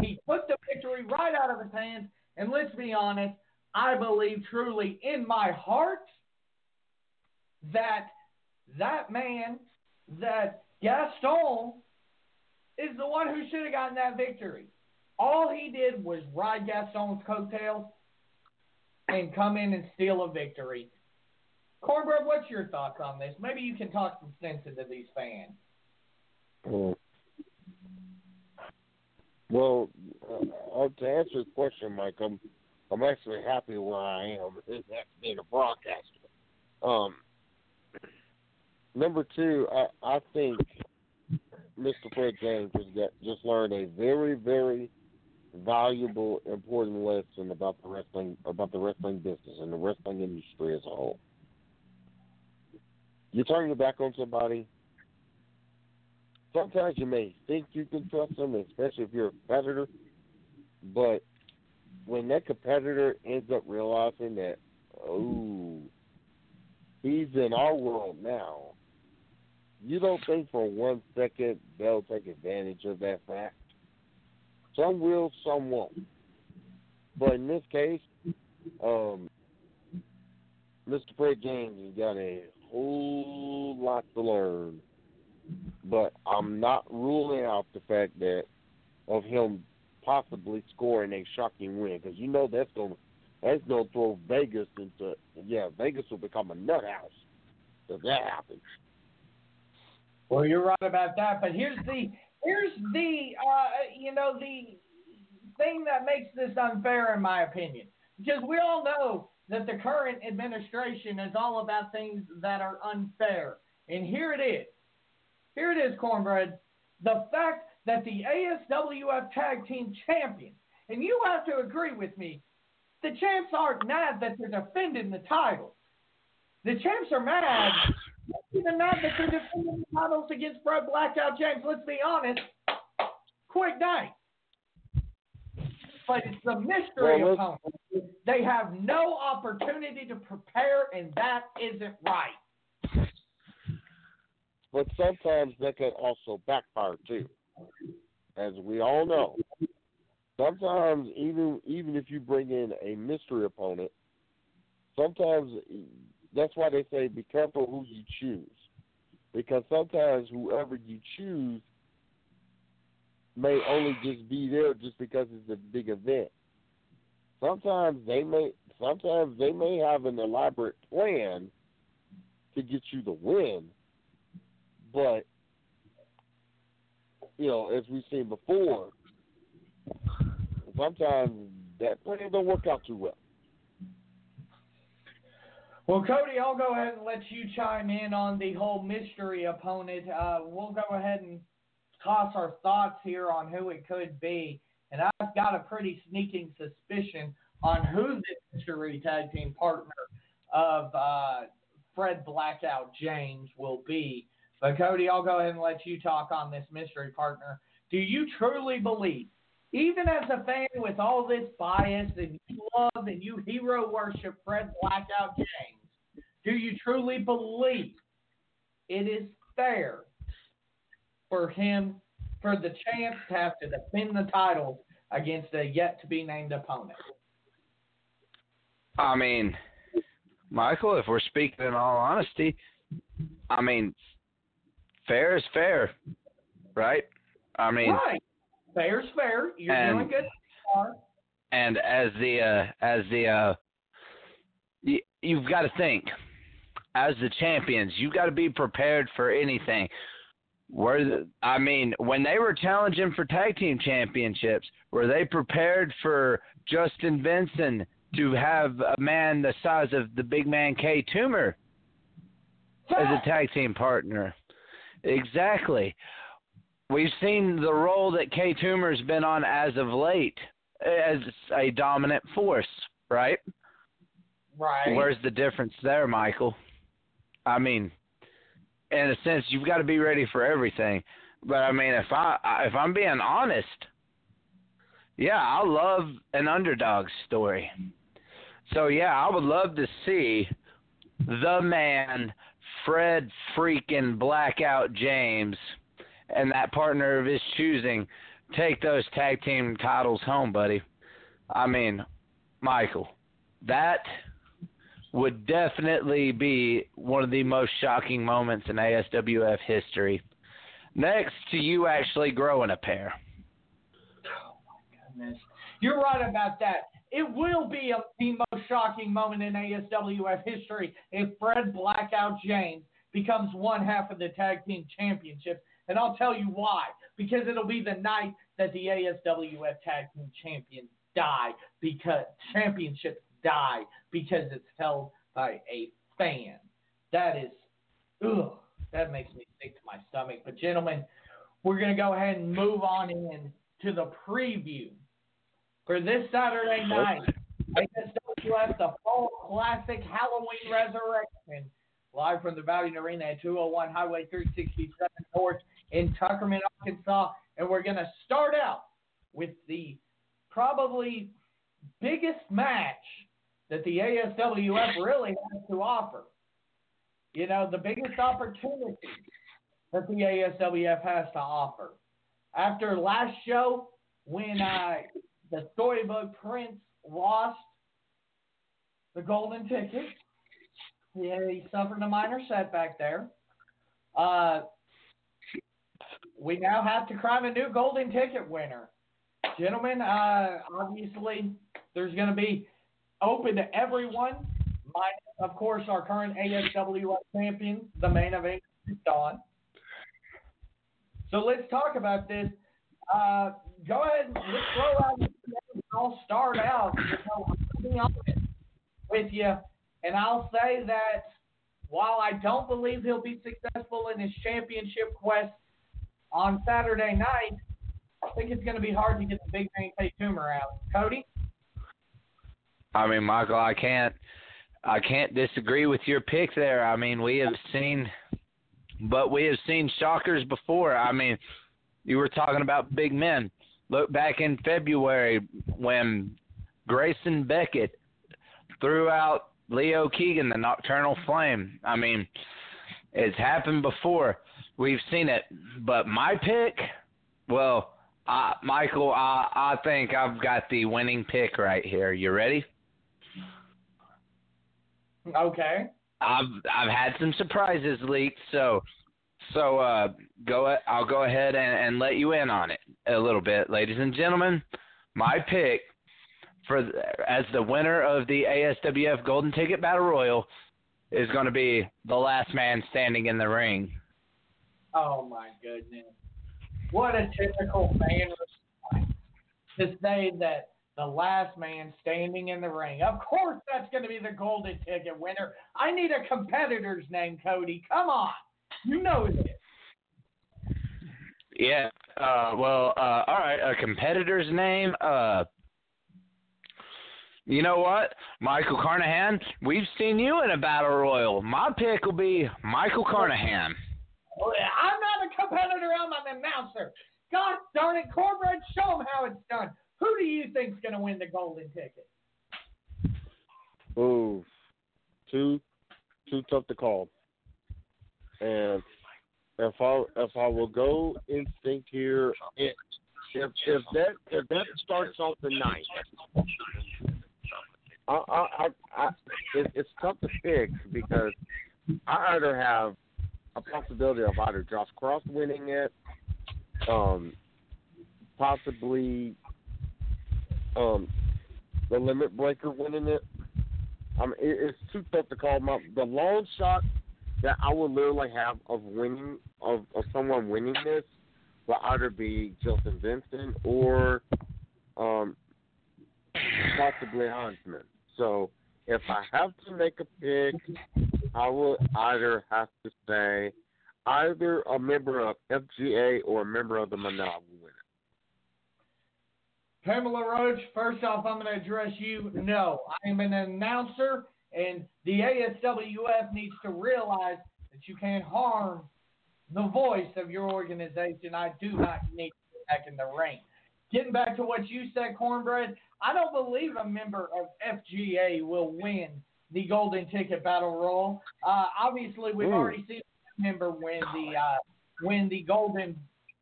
He took the victory right out of his hands. And let's be honest, I believe truly in my heart that that man, that Gaston, is the one who should have gotten that victory. All he did was ride Gaston's coattails and come in and steal a victory. Cornbread, what's your thoughts on this? Maybe you can talk some sense into these fans. Well, well uh, to answer your question, Mike, I'm I'm actually happy where I am as being a broadcaster. Um, number two, I I think Mr. Fred James has just learned a very very valuable, important lesson about the wrestling about the wrestling business and the wrestling industry as a whole. You turn your back on somebody. Sometimes you may think you can trust them, especially if you're a competitor. But when that competitor ends up realizing that oh, he's in our world now." You don't think for one second they'll take advantage of that fact? Some will, some won't. But in this case, um, Mr. Fred James has got a whole lot to learn. But I'm not ruling out the fact that of him possibly scoring a shocking win because you know that's gonna that's gonna throw Vegas into yeah Vegas will become a nut house if that happens. Well, you're right about that, but here's the here's the uh, you know the thing that makes this unfair in my opinion because we all know that the current administration is all about things that are unfair, and here it is. Here it is, cornbread. The fact that the ASWF Tag Team Champions, and you have to agree with me, the champs aren't mad that they're defending the titles. The champs are mad, even mad that they're defending the titles against Fred Blackout James. Let's be honest, quick night. But it's the mystery Well, opponent. They have no opportunity to prepare, and that isn't right. But sometimes that can also backfire too, as we all know. Sometimes even even if you bring in a mystery opponent, sometimes that's why they say be careful who you choose, because sometimes whoever you choose may only just be there just because it's a big event. Sometimes they may sometimes they may have an elaborate plan to get you the win, but you know, as we've seen before, sometimes that plan don't work out too well. Well, Cody, I'll go ahead and let you chime in on the whole mystery opponent. Uh, we'll go ahead and toss our thoughts here on who it could be. And I've got a pretty sneaking suspicion on who the mystery tag team partner of uh, Fred Blackout James will be. But, Cody, I'll go ahead and let you talk on this mystery partner. Do you truly believe, even as a fan with all this bias and you love and you hero worship Fred Blackout James, do you truly believe it is fair for him, for the chance to have to defend the titles against a yet to be named opponent? I mean, Michael, if we're speaking in all honesty, I mean, fair is fair, right? I mean, right. fair is fair. You're and, doing good. And as the uh, as the uh, y- you've got to think as the champions, you got to be prepared for anything. Were the, I mean, when they were challenging for tag team championships, were they prepared for Justin Benson to have a man the size of the big man K Toomer as a tag team partner? Exactly. We've seen the role that K Toomer's been on as of late as a dominant force, right? Right. Where's the difference there, Michael? I mean, in a sense, you've got to be ready for everything. But I mean, if I if I'm being honest, yeah, I love an underdog story. So yeah, I would love to see the man Fred freaking Blackout James and that partner of his choosing take those tag team titles home, buddy. I mean, Michael, that would definitely be one of the most shocking moments in ASWF history. Next to you actually growing a pair. Oh my goodness. You're right about that. It will be a, the most shocking moment in ASWF history if Fred Blackout James becomes one half of the tag team championship. And I'll tell you why. Because it'll be the night that the ASWF tag team champions die because championships die because it's held by a fan. That is, ugh, that makes me sick to my stomach. But gentlemen, we're gonna go ahead and move on in to the preview for this Saturday night. I just ASWF the Fall Classic Halloween Resurrection, live from the Valiant Arena at 201 Highway 367 North in Tuckerman, Arkansas. And we're gonna start out with the probably biggest match that the ASWF really has to offer. You know, the biggest opportunity that the ASWF has to offer. After last show, when uh, the Storybook Prince lost the golden ticket, yeah, he suffered a minor setback there. Uh, we now have to crown a new golden ticket winner. Gentlemen, uh, obviously, there's going to be open to everyone, minus, of course, our current ASWF champion, the main event, Dawn. So let's talk about this. Uh, go ahead and let's throw out. I'll start out. With you, and I'll say that while I don't believe he'll be successful in his championship quest on Saturday night, I think it's going to be hard to get the big man K Toomer out. Cody. I mean, Michael, I can't, I can't disagree with your pick there. I mean, we have seen, but we have seen shockers before. I mean, you were talking about big men. Look back in February when Grayson Beckett threw out Leo Keegan, the Nocturnal Flame. I mean, it's happened before. We've seen it. But my pick, well, uh, Michael, I, I think I've got the winning pick right here. You ready? Okay. I've I've had some surprises leaked, so so uh, go. I'll go ahead and, and let you in on it a little bit, ladies and gentlemen. My pick for as the winner of the ASWF Golden Ticket Battle Royal is going to be the last man standing in the ring. Oh my goodness! What a typical fan response to say that the last man standing in the ring. Of course, that's going to be the golden ticket winner. I need a competitor's name, Cody. Come on, you know this. Yeah. Uh, well, uh, all right. A competitor's name. Uh, you know what, Michael Carnahan? We've seen you in a battle royal. My pick will be Michael Carnahan. Oh, I'm not a competitor. I'm an announcer. God darn it, Cornbread, show them how it's done. Who do you think's going to win the golden ticket? Ooh, too too tough to call. And if I if I will go instinct here, it, if if that if that starts off the night, I I I, I it, it's tough to pick because I either have a possibility of either Josh Cross winning it, um, possibly um, the Limit Breaker winning it. I mean, it, it's too tough to call. My, the long shot that I would literally have of winning of, of someone winning this will either be Justin Vincent or um, possibly Huntsman. So if I have to make a pick, I will either have to say either a member of FGA or a member of the it. Pamela Roach, first off, I'm going to address you. No, I am an announcer, and the ASWF needs to realize that you can't harm the voice of your organization. I do not need to get back in the ring. Getting back to what you said, Cornbread, I don't believe a member of FGA will win the Golden Ticket Battle Royal. Uh, obviously, we've Ooh. already seen a member win the uh, win the Golden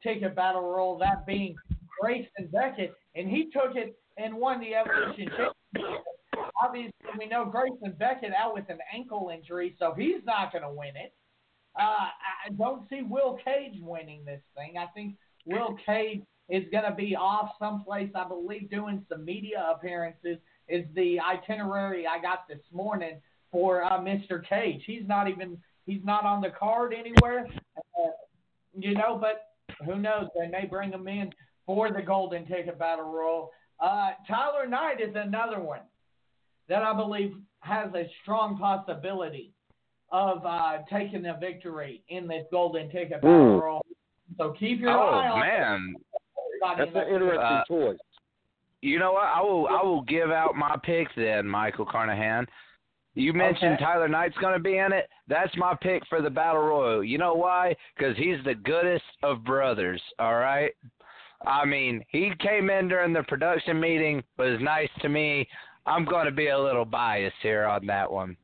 Ticket Battle Royal, that being Grayson Beckett, and he took it and won the Evolution Championship. Obviously, we know Grayson Beckett out with an ankle injury, so he's not going to win it. Uh, I don't see Will Cage winning this thing. I think Will Cage is going to be off someplace, I believe, doing some media appearances. Is the itinerary I got this morning for uh, Mr. Cage? He's not even he's not on the card anywhere, uh, you know. But who knows? They may bring him in for the Golden Ticket Battle Royal. Uh, Tyler Knight is another one that I believe has a strong possibility of uh, taking the victory in this Golden Ticket Battle Mm. Royal. So keep your Oh eye on man, everybody. That's an interesting Uh, choice. you know what? I will I will give out my pick then, Michael Carnahan. You mentioned Okay. Tyler Knight's going to be in it. That's my pick for the battle royal. You know why? Because he's the goodest of brothers. All right. I mean, he came in during the production meeting, was nice to me. I'm going to be a little biased here on that one.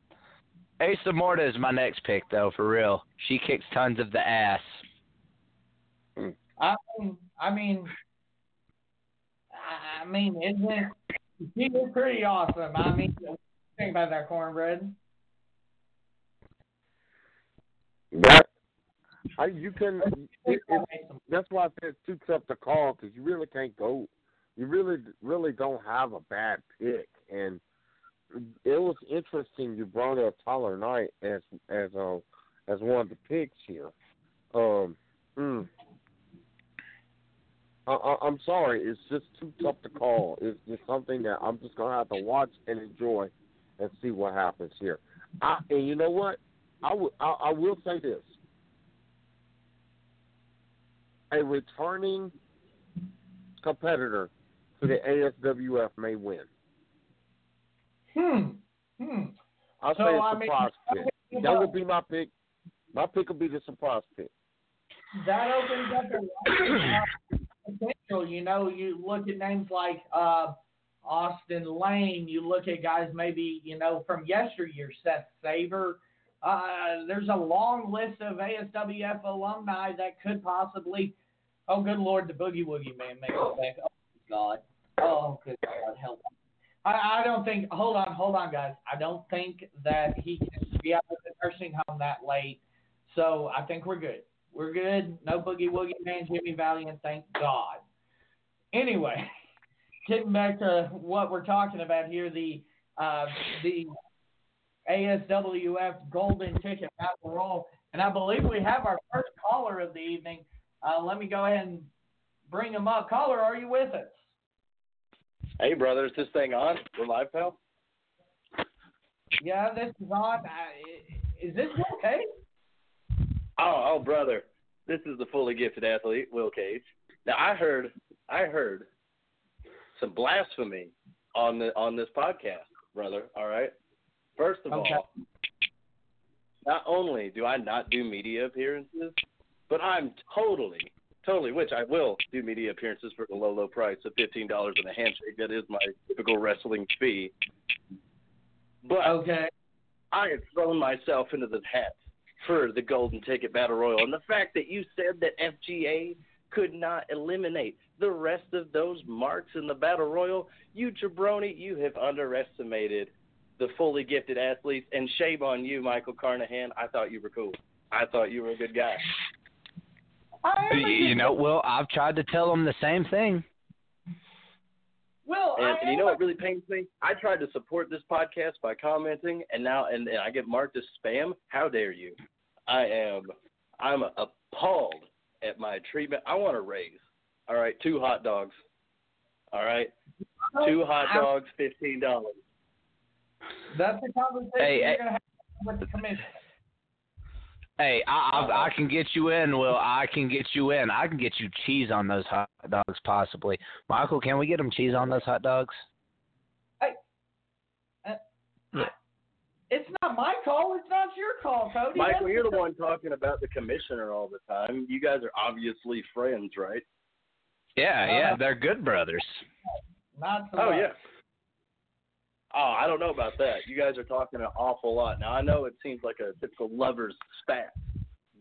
Asa Morta is my next pick, though, for real. She kicks tons of the ass. I mean, I mean, I mean, isn't she is pretty awesome? I mean, what do you think about that cornbread? That I, you can. It, it, that's why I said it's too tough to call because you really can't go. You really, really don't have a bad pick, and it was interesting you brought up Tyler Knight as as uh, as one of the picks here. Um, mm, I, I, I'm sorry, it's just too tough to call. It's just something that I'm just gonna have to watch and enjoy and see what happens here. I, and you know what? I will. I, I will say this: a returning competitor to the ASWF may win. Hmm. Hmm. I'll So, say a I mean, surprise pick. That would be my pick. My pick would be the surprise pick. that opens up a lot of potential. You know, you look at names like uh, Austin Lane. You look at guys maybe you know from yesteryear, Seth Saber. Uh, there's a long list of ASWF alumni that could possibly. Oh, good lord, the Boogie Woogie Man makes it back. Oh God. Oh, good God, help. I, I don't think. Hold on, hold on, guys. I don't think that he can be out of the nursing home that late. So I think we're good. We're good. No boogie woogie man, Jimmy Valiant. Thank God. Anyway, getting back to what we're talking about here, the uh, the ASWF Golden Ticket Battle Royal, and I believe we have our first caller of the evening. Uh, let me go ahead and bring him up. Caller, are you with us? Hey, brother, is this thing on? We're live, pal? Yeah, this is on. Is this okay? Oh, oh, brother, this is the fully gifted athlete, Will Cage. Now, I heard, I heard some blasphemy on the on this podcast, brother. All right. First of Okay. all, not only do I not do media appearances, but I'm totally, totally, which I will do media appearances for the low, low price of fifteen dollars and a handshake. That is my typical wrestling fee. But Okay. I have thrown myself into the hat for the Golden Ticket Battle Royal. And the fact that you said that FGA could not eliminate the rest of those marks in the Battle Royal, you jabroni, you have underestimated the fully gifted athletes. And shame on you, Michael Carnahan. I thought you were cool. I thought you were a good guy. I am a You know, Will, I've tried to tell them the same thing. Well, And, I and you know a- what really pains me? I tried to support this podcast by commenting, and now and, and I get marked as spam. How dare you? I am I'm appalled at my treatment. I want to raise. All right, two hot dogs. All right, two hot dogs, fifteen dollars. That's the conversation Hey, you're hey. gonna have with the commission. Hey, I, I I can get you in, Will. I can get you in. I can get you cheese on those hot dogs, possibly. Michael, can we get them cheese on those hot dogs? Hey, It's not my call. It's not your call, Cody. Michael, That's you're the one talking about the commissioner all the time. You guys are obviously friends, right? Yeah, Uh, yeah, they're good brothers. Not so Oh much. yeah. Oh, I don't know about that. You guys are talking an awful lot. Now I know it seems like a typical lovers spat,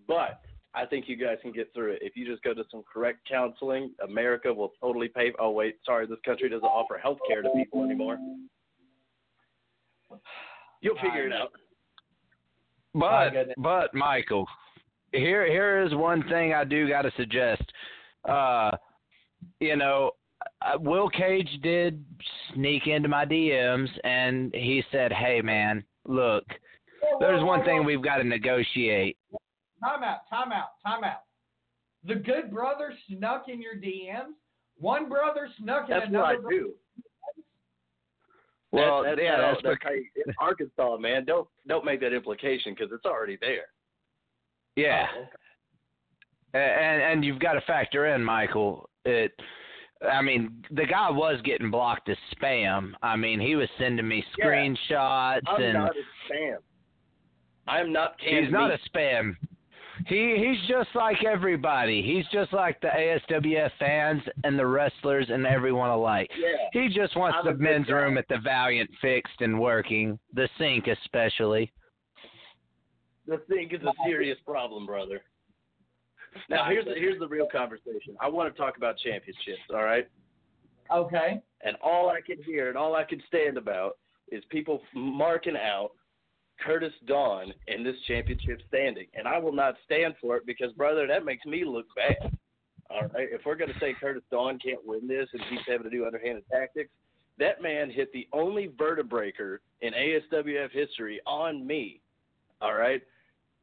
but I think you guys can get through it if you just go to some correct counseling. America will totally pay. Oh wait, sorry, this country doesn't offer health care to people anymore. You'll figure it out. But but Michael, here here is one thing I do got to suggest. Uh, you know, uh, Will Cage did sneak into my DMs and he said, "Hey man, look, there's one thing we've got to negotiate." Time out. Time out. Time out. The good brother snuck in your DMs. One brother snuck in That's another. what I do. Well, That- that's yeah, how, that's that's how you, it's Arkansas, man. Don't don't make that implication because it's already there. yeah. Oh, okay. And and you've got to factor in Michael it I mean the guy was getting blocked as spam I mean he was sending me Yeah. screenshots I'm and not a spam. I'm not he's not meat. a spam He he's just like everybody. He's just like the ASWF fans and the wrestlers and everyone alike. Yeah. He just wants I'm the men's room at the Valiant fixed and working, the sink especially. The sink is a serious problem, brother. Now here's the, here's the real conversation. I want to talk about championships, all right? Okay. And all I can hear and all I can stand about is people marking out Curtis Dawn in this championship standing, and I will not stand for it because, brother, that makes me look bad. All right, if we're going to say Curtis Dawn can't win this and he's having to do underhanded tactics, that man hit the only vertebreaker in ASWF history on me. All right,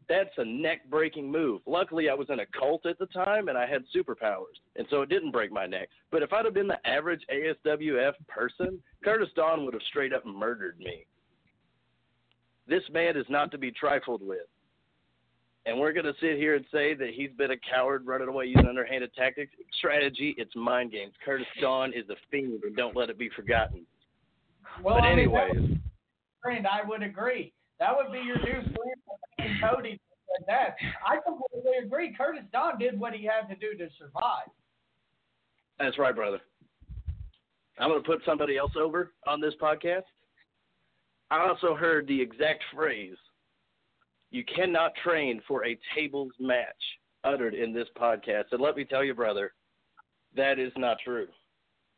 that's a neck breaking move. Luckily, I was in a cult at the time and I had superpowers, and so it didn't break my neck. But if I'd have been the average ASWF person, Curtis Dawn would have straight up murdered me. This man is not to be trifled with. And we're going to sit here and say that he's been a coward running away using underhanded tactics. Strategy, it's mind games. Curtis Dawn is a fiend, and don't let it be forgotten. Well, but I mean, anyways, friend, I would agree. That would be your new Cody. said That I completely agree. Curtis Dawn did what he had to do to survive. that's right, brother. I'm going to put somebody else over on this podcast. I also heard the exact phrase, you cannot train for a tables match, uttered in this podcast. And let me tell you, brother, that is not true.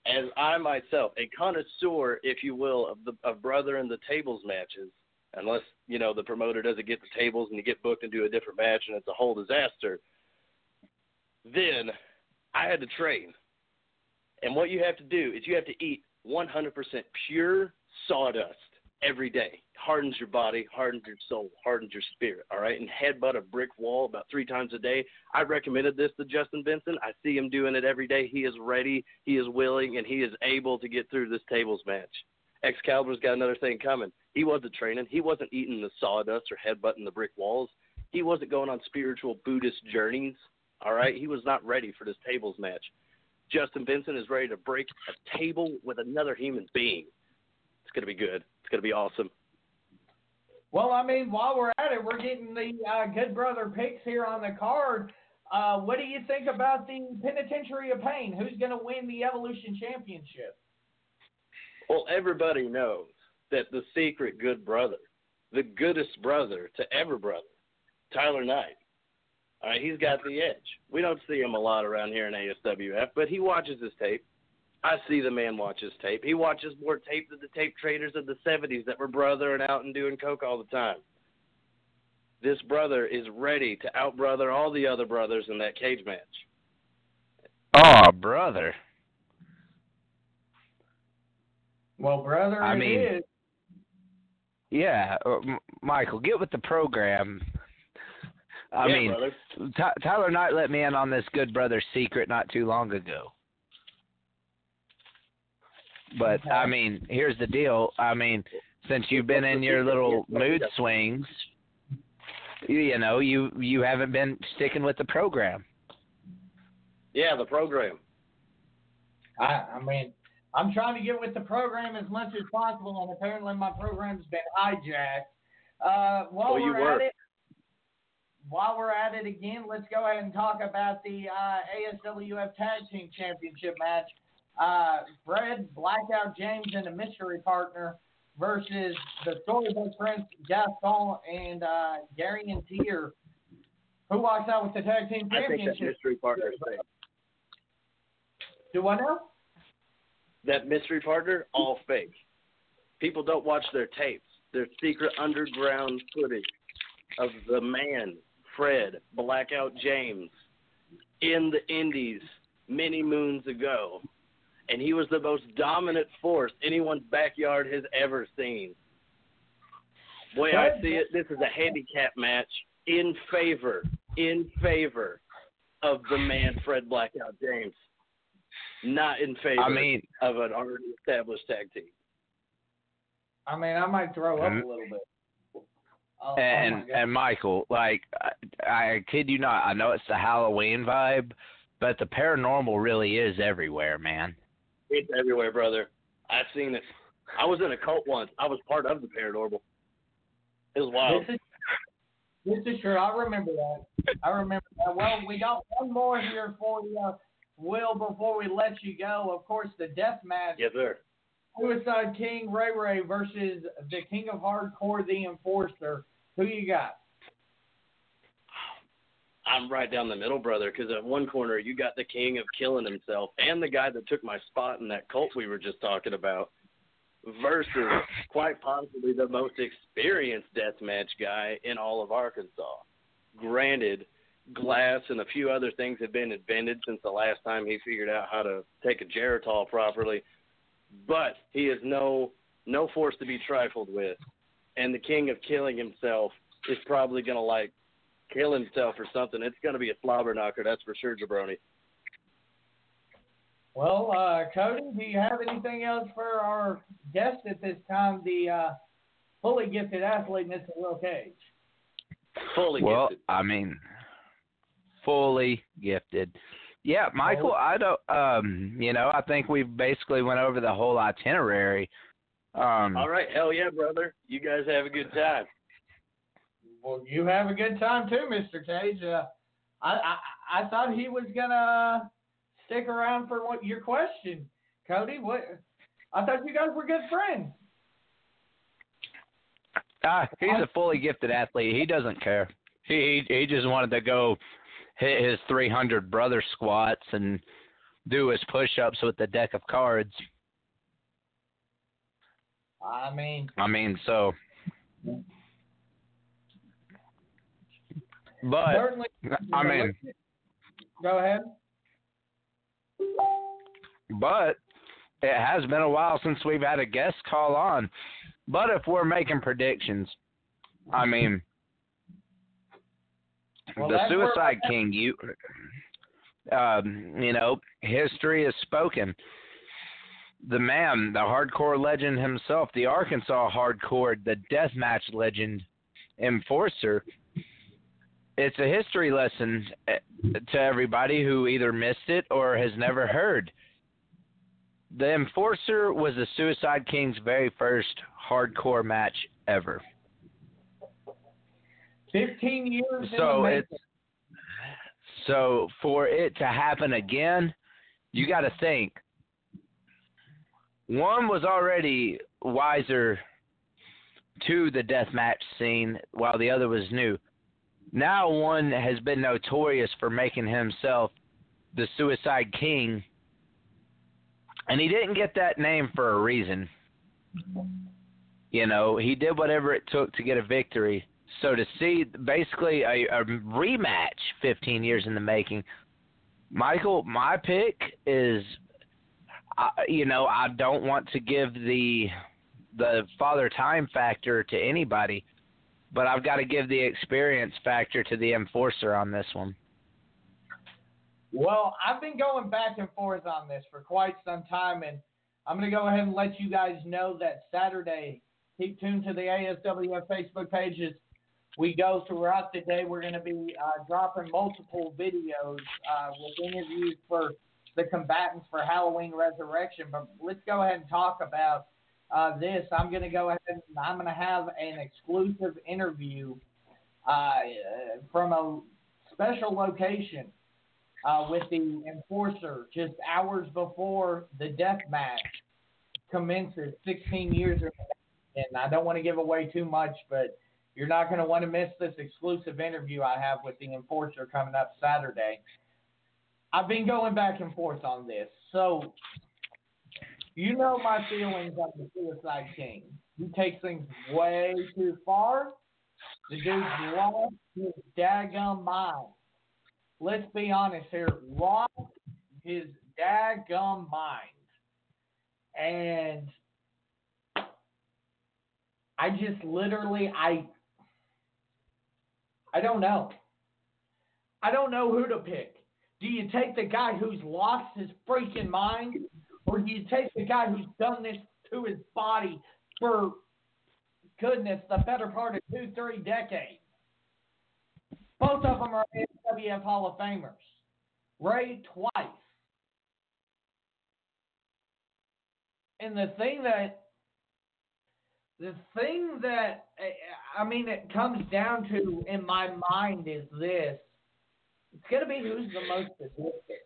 As I myself, a connoisseur, if you will, of the of brother in the tables matches, unless you know the promoter doesn't get the tables and you get booked and do a different match and it's a whole disaster, then I had to train. And what you have to do is you have to eat 100% pure sawdust every day. Hardens your body, hardens your soul, hardens your spirit, all right? And headbutt a brick wall about three times a day. I recommended this to Justin Benson. I see him doing it every day. He is ready, he is willing, and he is able to get through this tables match. Excalibur's got another thing coming. He wasn't training. He wasn't eating the sawdust or headbutting the brick walls. He wasn't going on spiritual Buddhist journeys. All right, he was not ready for this tables match. Justin Benson is ready to break a table with another human being. It's gonna be good. It's gonna be awesome. Well, I mean, while we're at it, we're getting the uh, Good Brother picks here on the card. Uh, what do you think about the Penitentiary of Pain? Who's going to win the Evolution Championship? Well, everybody knows that the secret good brother, the goodest brother to ever brother, Tyler Knight. All right, he's got the edge. We don't see him a lot around here in ASWF, but he watches his tape. I see the man watches tape. He watches more tape than the tape traders of the 70s that were brothering out and doing coke all the time. This brother is ready to outbrother all the other brothers in that cage match. Oh, brother. Well, brother, I it mean- is. Yeah, uh, Michael, get with the program. I yeah, mean, brother. Tyler Knight let me in on this good brother secret not too long ago. But Okay. I mean, here's the deal. I mean, since you've been in your little mood swings, you, you know, you you haven't been sticking with the program. Yeah, the program. I, I mean, I'm trying to get with the program as much as possible, and apparently my program's been hijacked. Uh, while Well, we're were. at it, while we're at it again, let's go ahead and talk about the uh, ASWF Tag Team Championship match. Uh, Fred Blackout James and a mystery partner versus the Storybook Prince Gaston and uh, Gary and Tier. Who walks out with the tag team championship? I think that mystery partner thing. Do I know? That mystery partner, all fake. People don't watch their tapes. Their secret underground footage of the man, Fred Blackout James, in the Indies many moons ago. And he was the most dominant force anyone's backyard has ever seen. Boy, I see it. This is a handicap match in favor, in favor of the man, Fred Blackout James. Not in favor I mean, of an already established tag team. I mean, I might throw up a little bit. Oh, oh and my God. and Michael, like I, I kid you not, I know it's the Halloween vibe, but the paranormal really is everywhere, man. It's everywhere, brother. I've seen it. I was in a cult once. I was part of the paranormal. It was wild. This is This is true. I remember that. I remember that. Well, we got one more here for you, Will, before we let you go. Of course, the death match. Yes, sir. Suicide King Ray Ray versus the King of Hardcore, the Enforcer. Who you got? I'm right down the middle, brother, because at one corner you got the king of killing himself and the guy that took my spot in that cult we were just talking about, versus quite possibly the most experienced deathmatch guy in all of Arkansas. Granted, glass and a few other things have been invented since the last time he figured out how to take a Geritol properly, but he is no no force to be trifled with. And the king of killing himself is probably gonna like kill himself or something. It's gonna be a slobber knocker, that's for sure, Jabroni. Well, uh, Cody, do you have anything else for our guest at this time, the uh, fully gifted athlete, Mr. Will Cage? Fully well, gifted. I mean, fully gifted. Yeah, Michael, I don't. Um, you know, I think we basically went over the whole itinerary. Um, All right, hell yeah, brother. You guys have a good time. Well, you have a good time too, Mr. Cage. Uh, I, I I thought he was gonna stick around for what your question, Cody. What? I thought you guys were good friends. Ah, he's a fully gifted athlete. He doesn't care. He he, he just wanted to go hit his 300 brother squats and do his push-ups with the deck of cards. I mean, I mean, so. But certainly. I mean, go ahead. but it has been a while since we've had a guest call on. But if we're making predictions, I mean, Well, the Suicide King, you, um, you know, history is spoken. The man, the hardcore legend himself, the Arkansas hardcore, the deathmatch legend, enforcer. It's a history lesson eh, to everybody who either missed it or has never heard. The enforcer was the Suicide King's very first hardcore match ever. Fifteen years. So it's so for it to happen again, you got to think. One was already wiser to the death match scene, while the other was new. Now one has been notorious for making himself the Suicide King, and he didn't get that name for a reason. You know, he did whatever it took to get a victory. So to see basically a, a rematch 15 years in the making, Michael, my pick is, uh, you know, I don't want to give the the father time factor to anybody, but I've got to give the experience factor to the enforcer on this one. Well, I've been going back and forth on this for quite some time, and I'm going to go ahead and let you guys know that Saturday, keep tuned to the ASWF Facebook pages. We go throughout the day. We're going to be uh, dropping multiple videos uh, with interviews for the combatants for Halloween Resurrection. But let's go ahead and talk about uh, this. I'm going to go ahead and I'm going to have an exclusive interview uh, from a special location uh, with the enforcer just hours before the death match commences 16 years ago. And I don't want to give away too much, but you're not going to want to miss this exclusive interview I have with the enforcer coming up Saturday. I've been going back and forth on this. So, you know my feelings on the Suicide King. He takes things way too far. The dude's lost his daggum mind let's be honest here, lost his daggum mind. And I just literally I I don't know. I don't know who to pick. Do you take the guy who's lost his freaking mind? Or do you take the guy who's done this to his body for goodness, the better part of two, three decades? Both of them are AWF Hall of Famers. Ray twice. And the thing that the thing that eh, eh, I mean it comes down to in my mind is this: it's gonna be who's the most sadistic.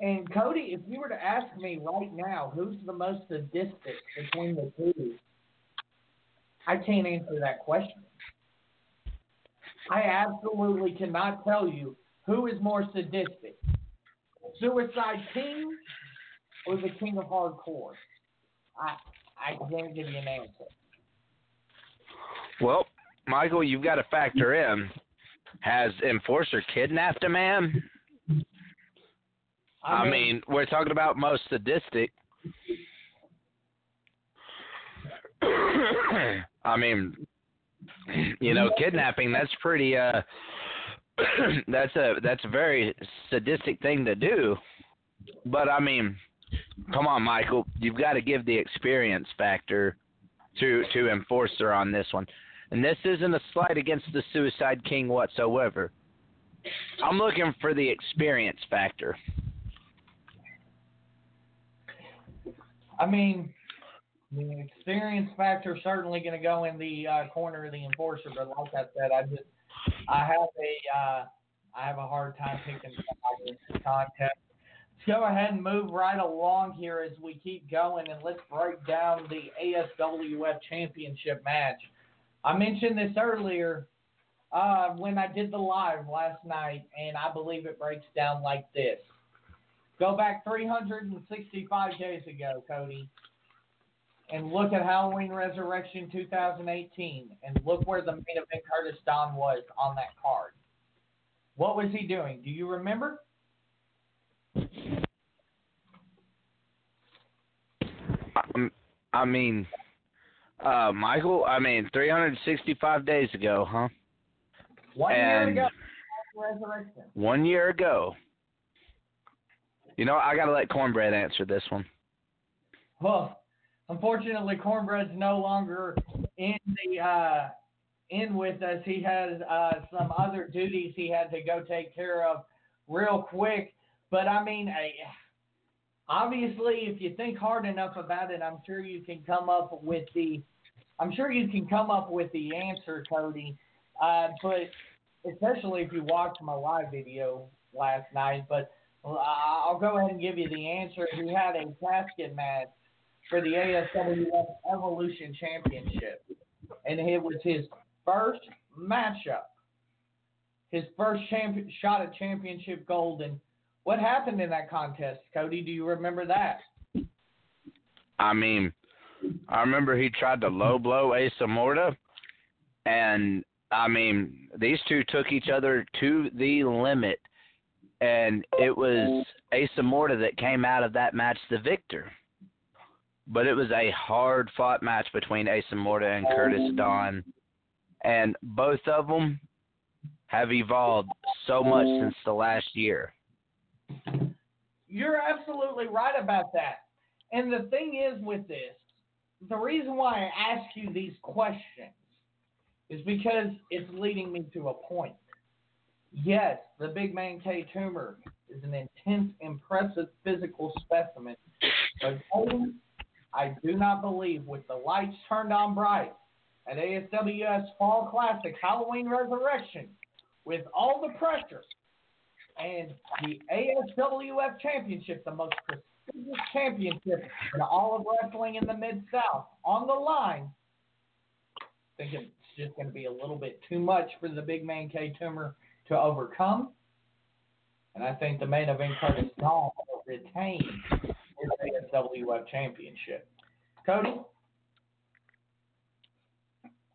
And Cody, if you were to ask me right now, who's the most sadistic between the two, I can't answer that question. I absolutely cannot tell you who is more sadistic, Suicide King or the King of Hardcore. I I can't give you an answer. Well, Michael, you've got to factor in: has Enforcer kidnapped a man? I mean, I mean we're talking about most sadistic. I mean, you know, kidnapping that's pretty uh that's a that's a very sadistic thing to do. But I mean, come on, Michael, you've got to give the experience factor to to enforcer on this one. And this isn't a slight against the Suicide King whatsoever. I'm looking for the experience factor. I mean, the experience factor certainly going to go in the uh, corner of the enforcer, but like I said, I just I have a uh, I have a hard time picking the contest. Go ahead and move right along here as we keep going, and let's break down the ASWF Championship match. I mentioned this earlier uh, when I did the live last night, and I believe it breaks down like this. Go back 365 days ago, Cody and look at Halloween Resurrection 2018 and look where the main event Curtis Dawn was on that card. What was he doing? Do you remember? Um, I mean, uh, Michael, I mean, 365 days ago, huh? One and year ago. Resurrection. One year ago. You know, I got to let Cornbread answer this one. Well, unfortunately, Cornbread's no longer in the uh, in with us. He has uh, some other duties he had to go take care of real quick. But I mean, I, obviously, if you think hard enough about it, I'm sure you can come up with the. I'm sure you can come up with the answer, Cody. Uh, but especially if you watched my live video last night. But I'll go ahead and give you the answer. He had a casket match for the ASWF Evolution Championship. And it was his first matchup, his first champion, shot at championship gold. And what happened in that contest, Cody? Do you remember that? I mean, I remember he tried to low blow Asa Morta, and I mean, these two took each other to the limit, and it was Asa Morta that came out of that match the victor but it was a hard fought match between Asa Morta and Curtis Dawn, and both of them have evolved so much since the last year. You're absolutely right about that. And the thing is with this, the reason why I ask you these questions is because it's leading me to a point. Yes, the big man K Toomer is an intense, impressive physical specimen, but I do not believe with the lights turned on bright at ASWF Fall Classic Halloween Resurrection, with all the pressure and the ASWF Championship, the most prestigious championship in all of wrestling in the Mid South, on the line, I think it's just going to be a little bit too much for the big man K Toomer to overcome. And I think the main event Curtis Dawn will retain his ASWF Championship. Cody?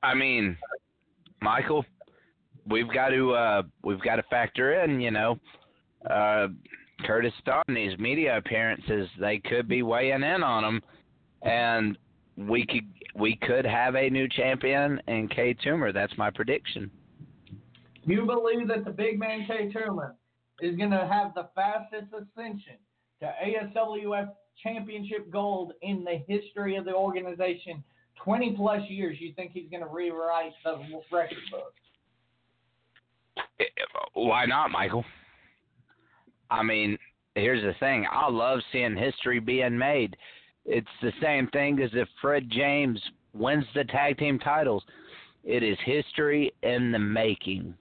I mean, Michael, we've got to uh, we've got to factor in, you know, uh, Curtis these media appearances. They could be weighing in on him, and we could we could have a new champion in K Toomer. That's my prediction. You believe that the big man K Toomer is going to have the fastest ascension to ASWF championship gold in the history of the organization, 20 plus years, you think he's going to rewrite the record book? Why not, Michael? I mean, here's the thing. I love seeing history being made. It's the same thing as if Fred James wins the tag team titles. It is history in the making.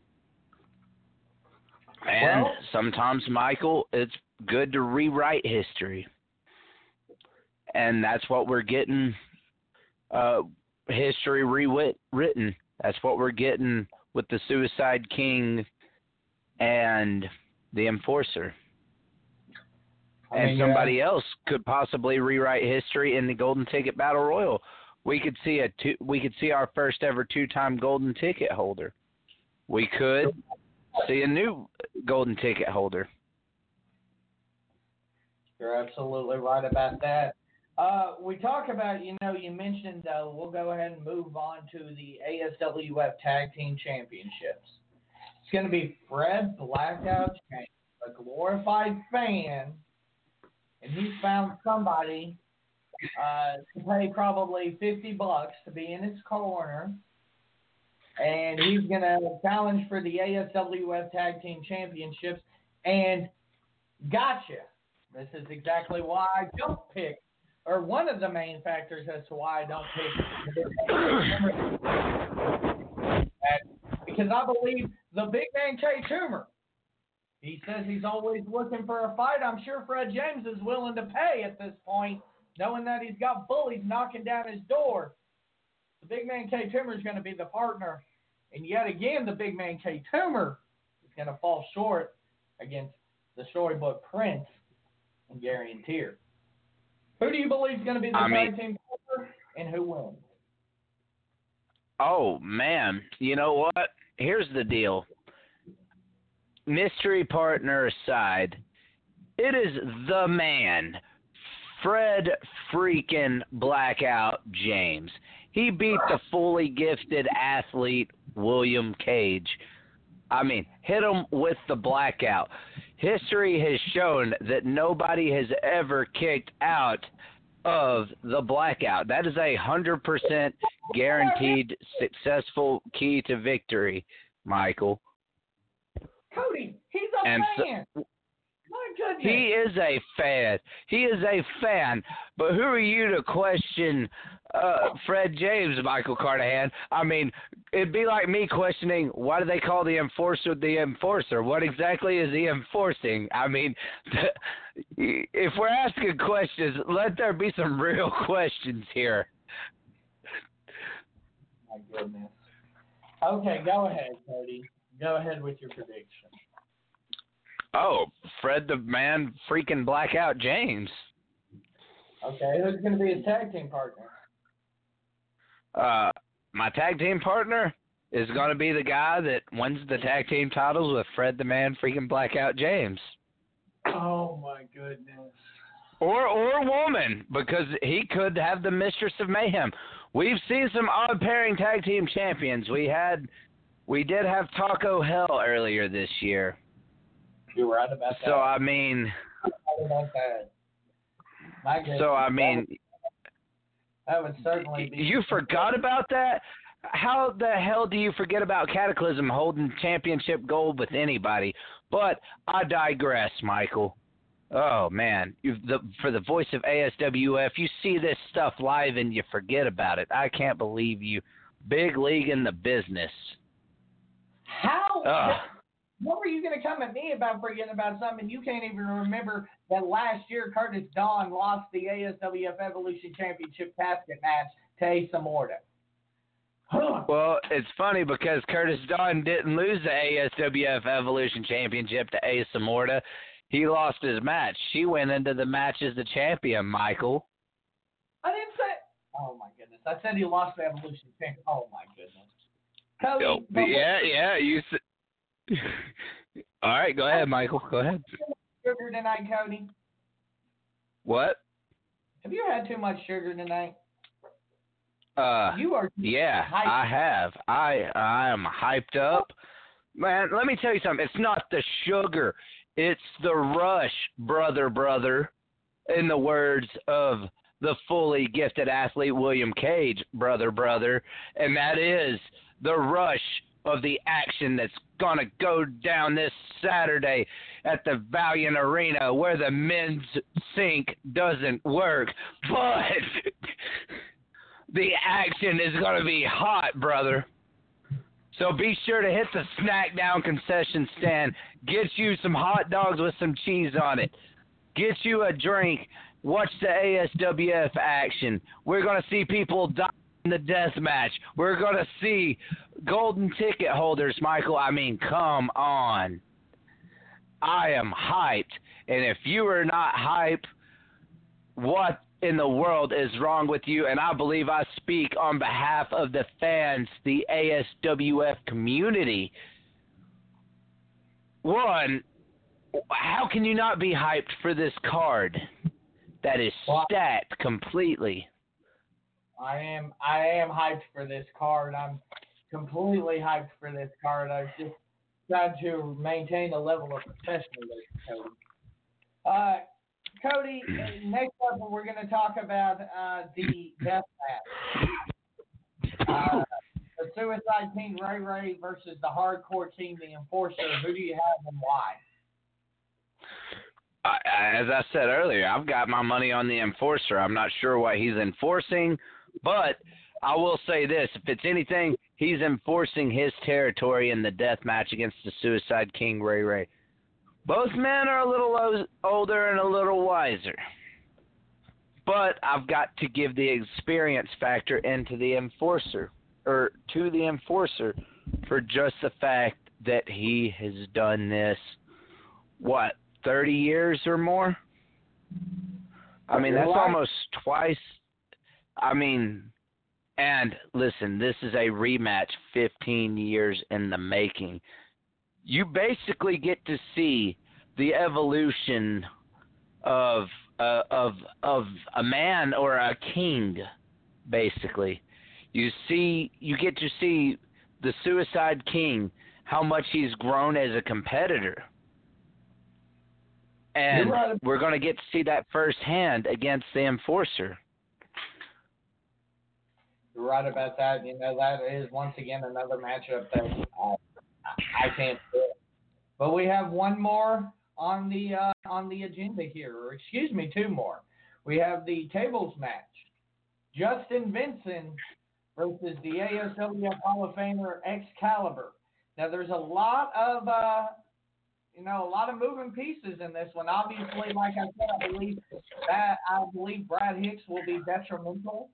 And Well- sometimes, Michael, it's good to rewrite history. And that's what we're getting uh, history rewritten. That's what we're getting with the Suicide King and the Enforcer. I and mean, somebody else could possibly rewrite history in the Golden Ticket Battle Royal. We could see a two, we could see our first ever two-time Golden Ticket holder. We could see a new Golden Ticket holder. You're absolutely right about that. Uh, we talk about, you know, you mentioned, uh, we'll go ahead and move on to the ASWF Tag Team Championships. It's going to be Fred Blackout a glorified fan, and he's found somebody uh, to pay probably 50 bucks to be in his corner. And he's going to challenge for the ASWF Tag Team Championships. And gotcha. This is exactly why I don't pick, or one of the main factors as to why I don't pick. because I believe the big man K Toomer. He says he's always looking for a fight. I'm sure Fred James is willing to pay at this point, knowing that he's got bullies knocking down his door. The big man K Toomer is going to be the partner, and yet again, the big man K Toomer is going to fall short against the storybook Prince and Gary and Tier. Who do you believe is going to be the I tag mean- team partner, and who wins? Oh man, you know what? Here's the deal. Mystery partner aside, it is the man, Fred freaking Blackout James. He beat the fully gifted athlete William Cage. I mean, hit him with the blackout. History has shown that nobody has ever kicked out of the blackout. That is a hundred percent guaranteed successful key to victory, Michael. Cody, he's a And fan. Goodness. He is a fan. He is a fan. But who are you to question uh, Fred James, Michael Carnahan? I mean, it'd be like me questioning why do they call the enforcer the enforcer? What exactly is he enforcing? I mean, if we're asking questions, let there be some real questions here. My goodness. Okay, go ahead, Cody. Go ahead with your prediction. Oh, Fred the man freaking blackout James. Okay, who's going to be his tag team partner? Uh, my tag team partner is going to be the guy that wins the tag team titles with Fred the Man freaking Blackout James. Oh my goodness. Or or woman because he could have the Mistress of Mayhem. We've seen some odd pairing tag team champions. We had we did have Taco Hell earlier this year. You're right about that. So I mean Right about that. My so I mean that would certainly be. you forgot about that? How the hell do you forget about Cataclysm holding championship gold with anybody? But I digress, Michael. Oh man, you the for the voice of ASWF, you see this stuff live and you forget about it. I can't believe you. Big league in the business. How? Ugh. What were you going to come at me about forgetting about something you can't even remember that last year Curtis Dawn lost the ASWF Evolution Championship casket match to Asa Morta? Huh. Well, it's funny because Curtis Dawn didn't lose the ASWF Evolution Championship to Asa Morta. He lost his match. She went into the match as the champion, Michael. I didn't say. Oh my goodness! I said he lost the Evolution Championship. Oh my goodness. Cody, Oh, yeah, yeah. You. All right, go ahead, Michael. Go ahead. sugar tonight, Cody? What? Have you had too much sugar tonight? Uh, You are. yeah, hyped. I have. I I am hyped up, man. Let me tell you something. It's not the sugar. It's the rush, brother, brother. In the words of the fully gifted athlete William Cage, brother, brother, and that is the rush of the action that's gonna go down this Saturday at the Valiant Arena where the men's sink doesn't work. But the action is going to be hot, brother. So be sure to hit the snack down concession stand. Get you some hot dogs with some cheese on it. Get you a drink. Watch the ASWF action. We're going to see people die the death match. We're going to see golden ticket holders, Michael. I mean, come on. I am hyped. And if you are not hyped, what in the world is wrong with you? And I believe I speak on behalf of the fans, the ASWF community. One, how can you not be hyped for this card that is stacked completely? I am I am hyped for this card. I'm completely hyped for this card. I've just tried to maintain a level of professionalism, Cody. Uh, Cody, next up we're going to talk about uh, the death match. Uh, the Suicide Team Ray Ray versus the Hardcore Team, the Enforcer. Who do you have and why? as I said earlier, I've got my money on the Enforcer. I'm not sure what he's enforcing, but I will say this: if it's anything, he's enforcing his territory in the death match against the Suicide King Ray Ray. Both men are a little older and a little wiser. But I've got to give the experience factor into the enforcer or to the enforcer for just the fact that he has done this what 30 years or more. I mean, that's almost twice. I mean, and listen, this is a rematch 15 years in the making. You basically get to see the evolution of uh, of of a man or a king basically. You see you get to see the suicide king how much he's grown as a competitor. And right. we're going to get to see that firsthand against the enforcer right about that you know that is once again another matchup that uh, I can't do. But we have one more on the uh, on the agenda here, or excuse me, two more. We have the tables match: Justin Vincent versus the ASWF Hall of Famer Excalibur. Now, there's a lot of uh, you know a lot of moving pieces in this one. Obviously, like I said, I believe that I believe Brad Hicks will be detrimental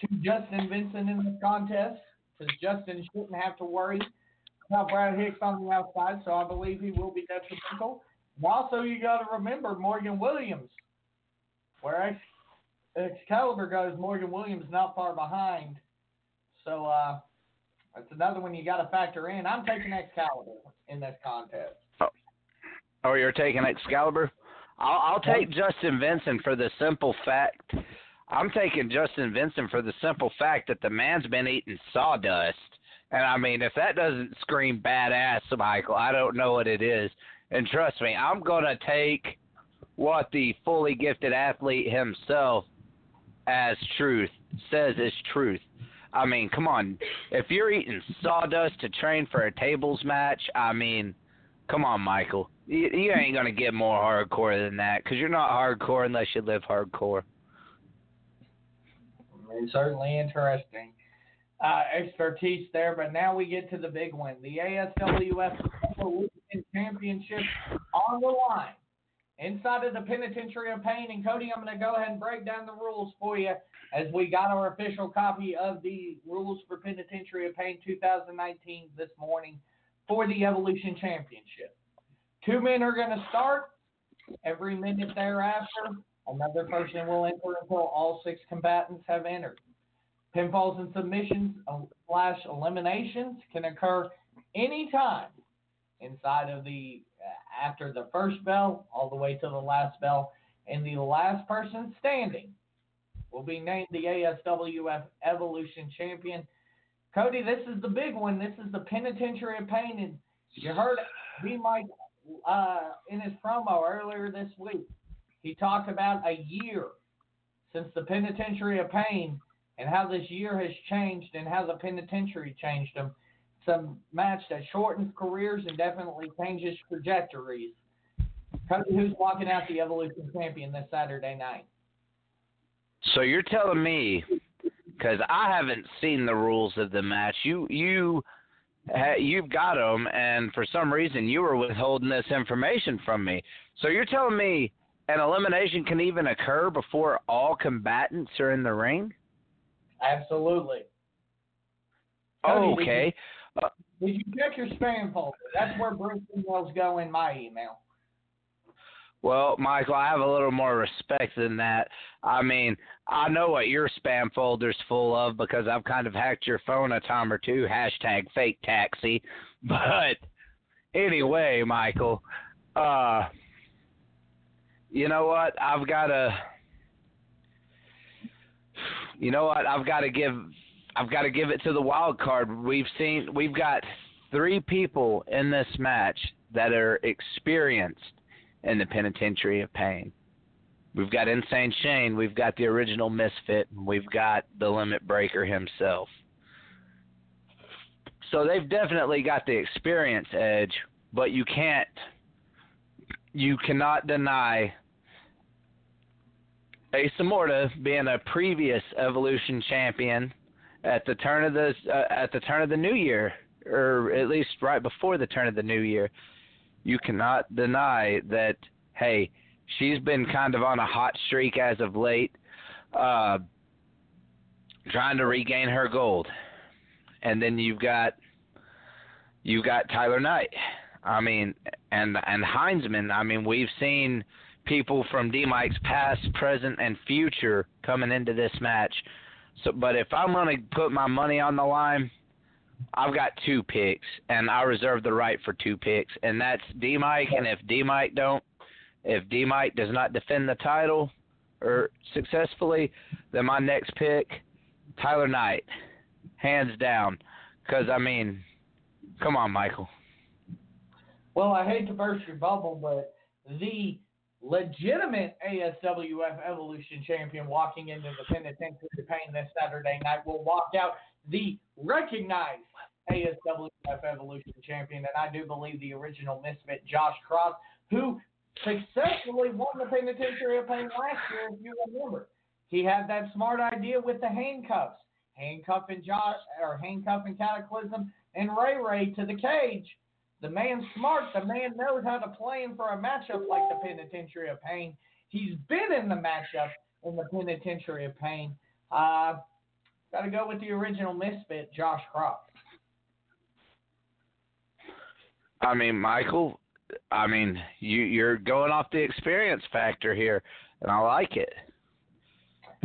to Justin Vincent in this contest because Justin shouldn't have to worry about Brad Hicks on the outside, so I believe he will be detrimental. And also, you got to remember Morgan Williams, where Ex- Excalibur goes, Morgan Williams not far behind. So uh, that's another one you got to factor in. I'm taking Excalibur in this contest. Oh, oh you're taking Excalibur? I'll, I'll take Justin Vincent for the simple fact. I'm taking Justin Vincent for the simple fact that the man's been eating sawdust and I mean, if that doesn't scream badass, Michael, I don't know what it is. And trust me, I'm going to take what the fully gifted athlete himself as truth says is truth. I mean, come on. If you're eating sawdust to train for a tables match, I mean, come on, Michael. You, you ain't going to get more hardcore than that because you're not hardcore unless you live hardcore. Certainly interesting uh, expertise there. But now we get to the big one the ASWF Evolution Championship on the line. Inside of the Penitentiary of Pain. And Cody, I'm going to go ahead and break down the rules for you as we got our official copy of the Rules for Penitentiary of Pain 2019 this morning for the Evolution Championship. Two men are going to start. Every minute thereafter, another person will enter until all six combatants have entered. Pinfalls and submissions slash eliminations can occur anytime inside of the uh, after the first bell all the way to the last bell, and the last person standing will be named the ASWF Evolution Champion. Cody, this is the big one. This is the Penitentiary of Pain, and you heard D Mike uh, in his promo earlier this week. He talked about a year since the Penitentiary of Pain and how this year has changed and how the penitentiary changed them. Some match that shortens careers and definitely changes trajectories. Cody, who's walking out the Evolution champion this Saturday night? So you're telling me because I haven't seen the rules of the match. You you you've got them, and for some reason you were withholding this information from me. So you're telling me an elimination can even occur before all combatants are in the ring? Absolutely. okay. Did you, did you check your spam folder? That's where Bruce emails go in my email. Well, Michael, I have a little more respect than that. I mean, I know what your spam folder's full of because I've kind of hacked your phone a time or two. Hashtag fake taxi. But anyway, Michael, uh, you know what? I've got to. You know what? I've got to give. I've got to give it to the wild card. We've seen. We've got three people in this match that are experienced in the penitentiary of pain. We've got Insane Shane, we've got the original Misfit, and we've got the Limit Breaker himself. So they've definitely got the experience edge, but you can't, you cannot deny Ace being a previous Evolution champion at the turn of the uh, at the turn of the new year, or at least right before the turn of the new year you cannot deny that hey, she's been kind of on a hot streak as of late, uh, trying to regain her gold. And then you've got you've got Tyler Knight. I mean, and and Heinzman. I mean, we've seen people from D Mike's past, present, and future coming into this match. So, but if I'm going to put my money on the line, I've got two picks, and I reserve the right for two picks, and that's D Mike. And if D Mike don't, if D Mike does not defend the title or successfully, then my next pick, Tyler Knight, hands down. Because I mean, come on, Michael. Well, I hate to burst your bubble, but the legitimate ASWF Evolution champion walking into the penitentiary pain this Saturday night will walk out the recognized ASWF Evolution champion, and I do believe the original misfit Josh Cross, who successfully won the Penitentiary of Pain last year, if you remember. He had that smart idea with the handcuffs, handcuffing Josh or handcuffing Cataclysm and Ray Ray to the cage. The man's smart. The man knows how to plan for a matchup like the Penitentiary of Pain. He's been in the matchup in the Penitentiary of Pain. Uh, Got to go with the original misfit, Josh Croft. I mean, Michael. I mean, you you're going off the experience factor here, and I like it.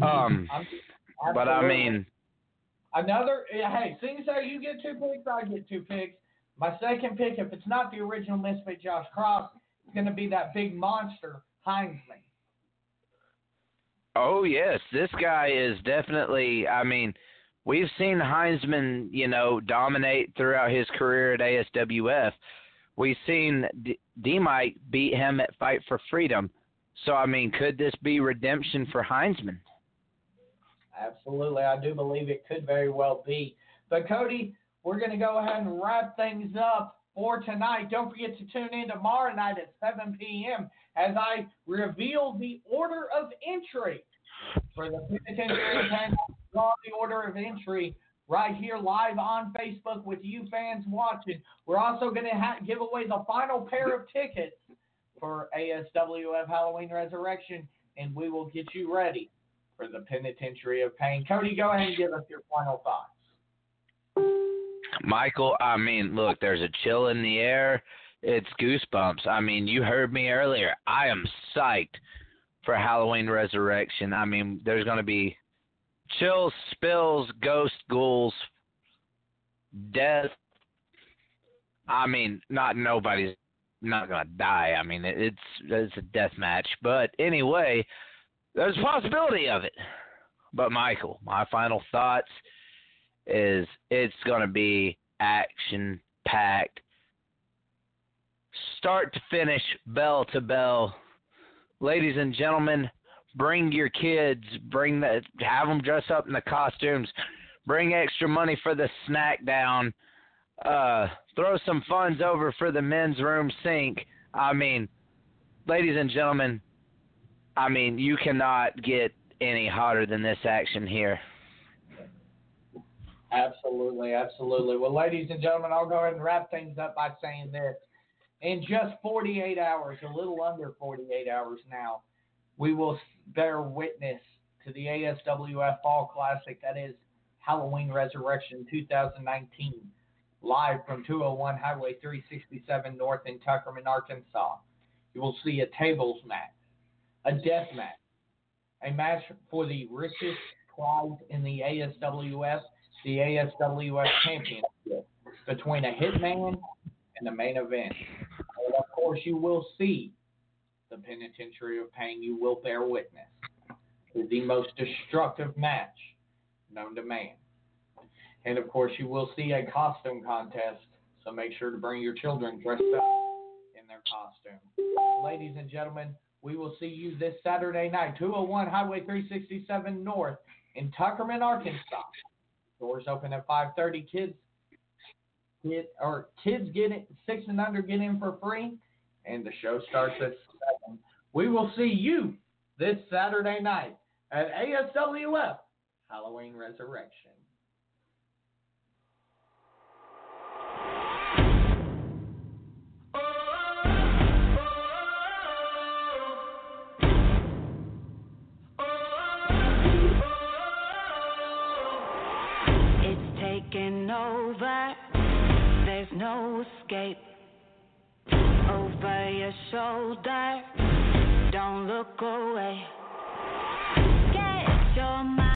Um, but I mean, another. Hey, seeing as you get two picks, I get two picks. My second pick, if it's not the original misfit Josh Cross, it's going to be that big monster Heinzman. Oh yes, this guy is definitely. I mean, we've seen Heinzman, you know, dominate throughout his career at ASWF. We've seen D Mike beat him at Fight for Freedom. So I mean, could this be redemption for Heinzman? Absolutely, I do believe it could very well be. But Cody, we're going to go ahead and wrap things up for tonight. Don't forget to tune in tomorrow night at 7 p.m. as I reveal the order of entry for the penitentiary draw the order of entry right here live on Facebook with you fans watching. We're also going to ha- give away the final pair of tickets for ASWF Halloween Resurrection, and we will get you ready for the Penitentiary of Pain. Cody, go ahead and give us your final thoughts. Michael, I mean, look, there's a chill in the air. It's goosebumps. I mean, you heard me earlier. I am psyched for Halloween Resurrection. I mean, there's going to be chills, spills, ghost ghouls, death. I mean, not nobody's not going to die. I mean, it's it's a death match, but anyway, there's a possibility of it. But Michael, my final thoughts is it's going to be action packed, start to finish, bell to bell. Ladies and gentlemen, bring your kids, bring the, have them dress up in the costumes, bring extra money for the snack down, uh, throw some funds over for the men's room sink. I mean, ladies and gentlemen, I mean, you cannot get any hotter than this action here. Absolutely, absolutely. Well, ladies and gentlemen, I'll go ahead and wrap things up by saying this. In just 48 hours, a little under 48 hours now, we will bear witness to the ASWF Fall Classic. That is Halloween Resurrection 2019, live from 201 Highway 367 North in Tuckerman, Arkansas. You will see a tables match, a death match, a match for the richest prize in the ASWF, the ASWF Championship, between a hitman and the main event. And of course, you will see the Penitentiary of Pain. You will bear witness to the most destructive match known to man. And of course, you will see a costume contest, so make sure to bring your children dressed up in their costume. Ladies and gentlemen, we will see you this Saturday night, 201 Highway 367 North in Tuckerman, Arkansas. Doors open at 5:30. Kids get or kids get it six and under get in for free, and the show starts at seven. We will see you this Saturday night at ASWF Halloween Resurrection. Over. There's no escape. Over your shoulder. Don't look away.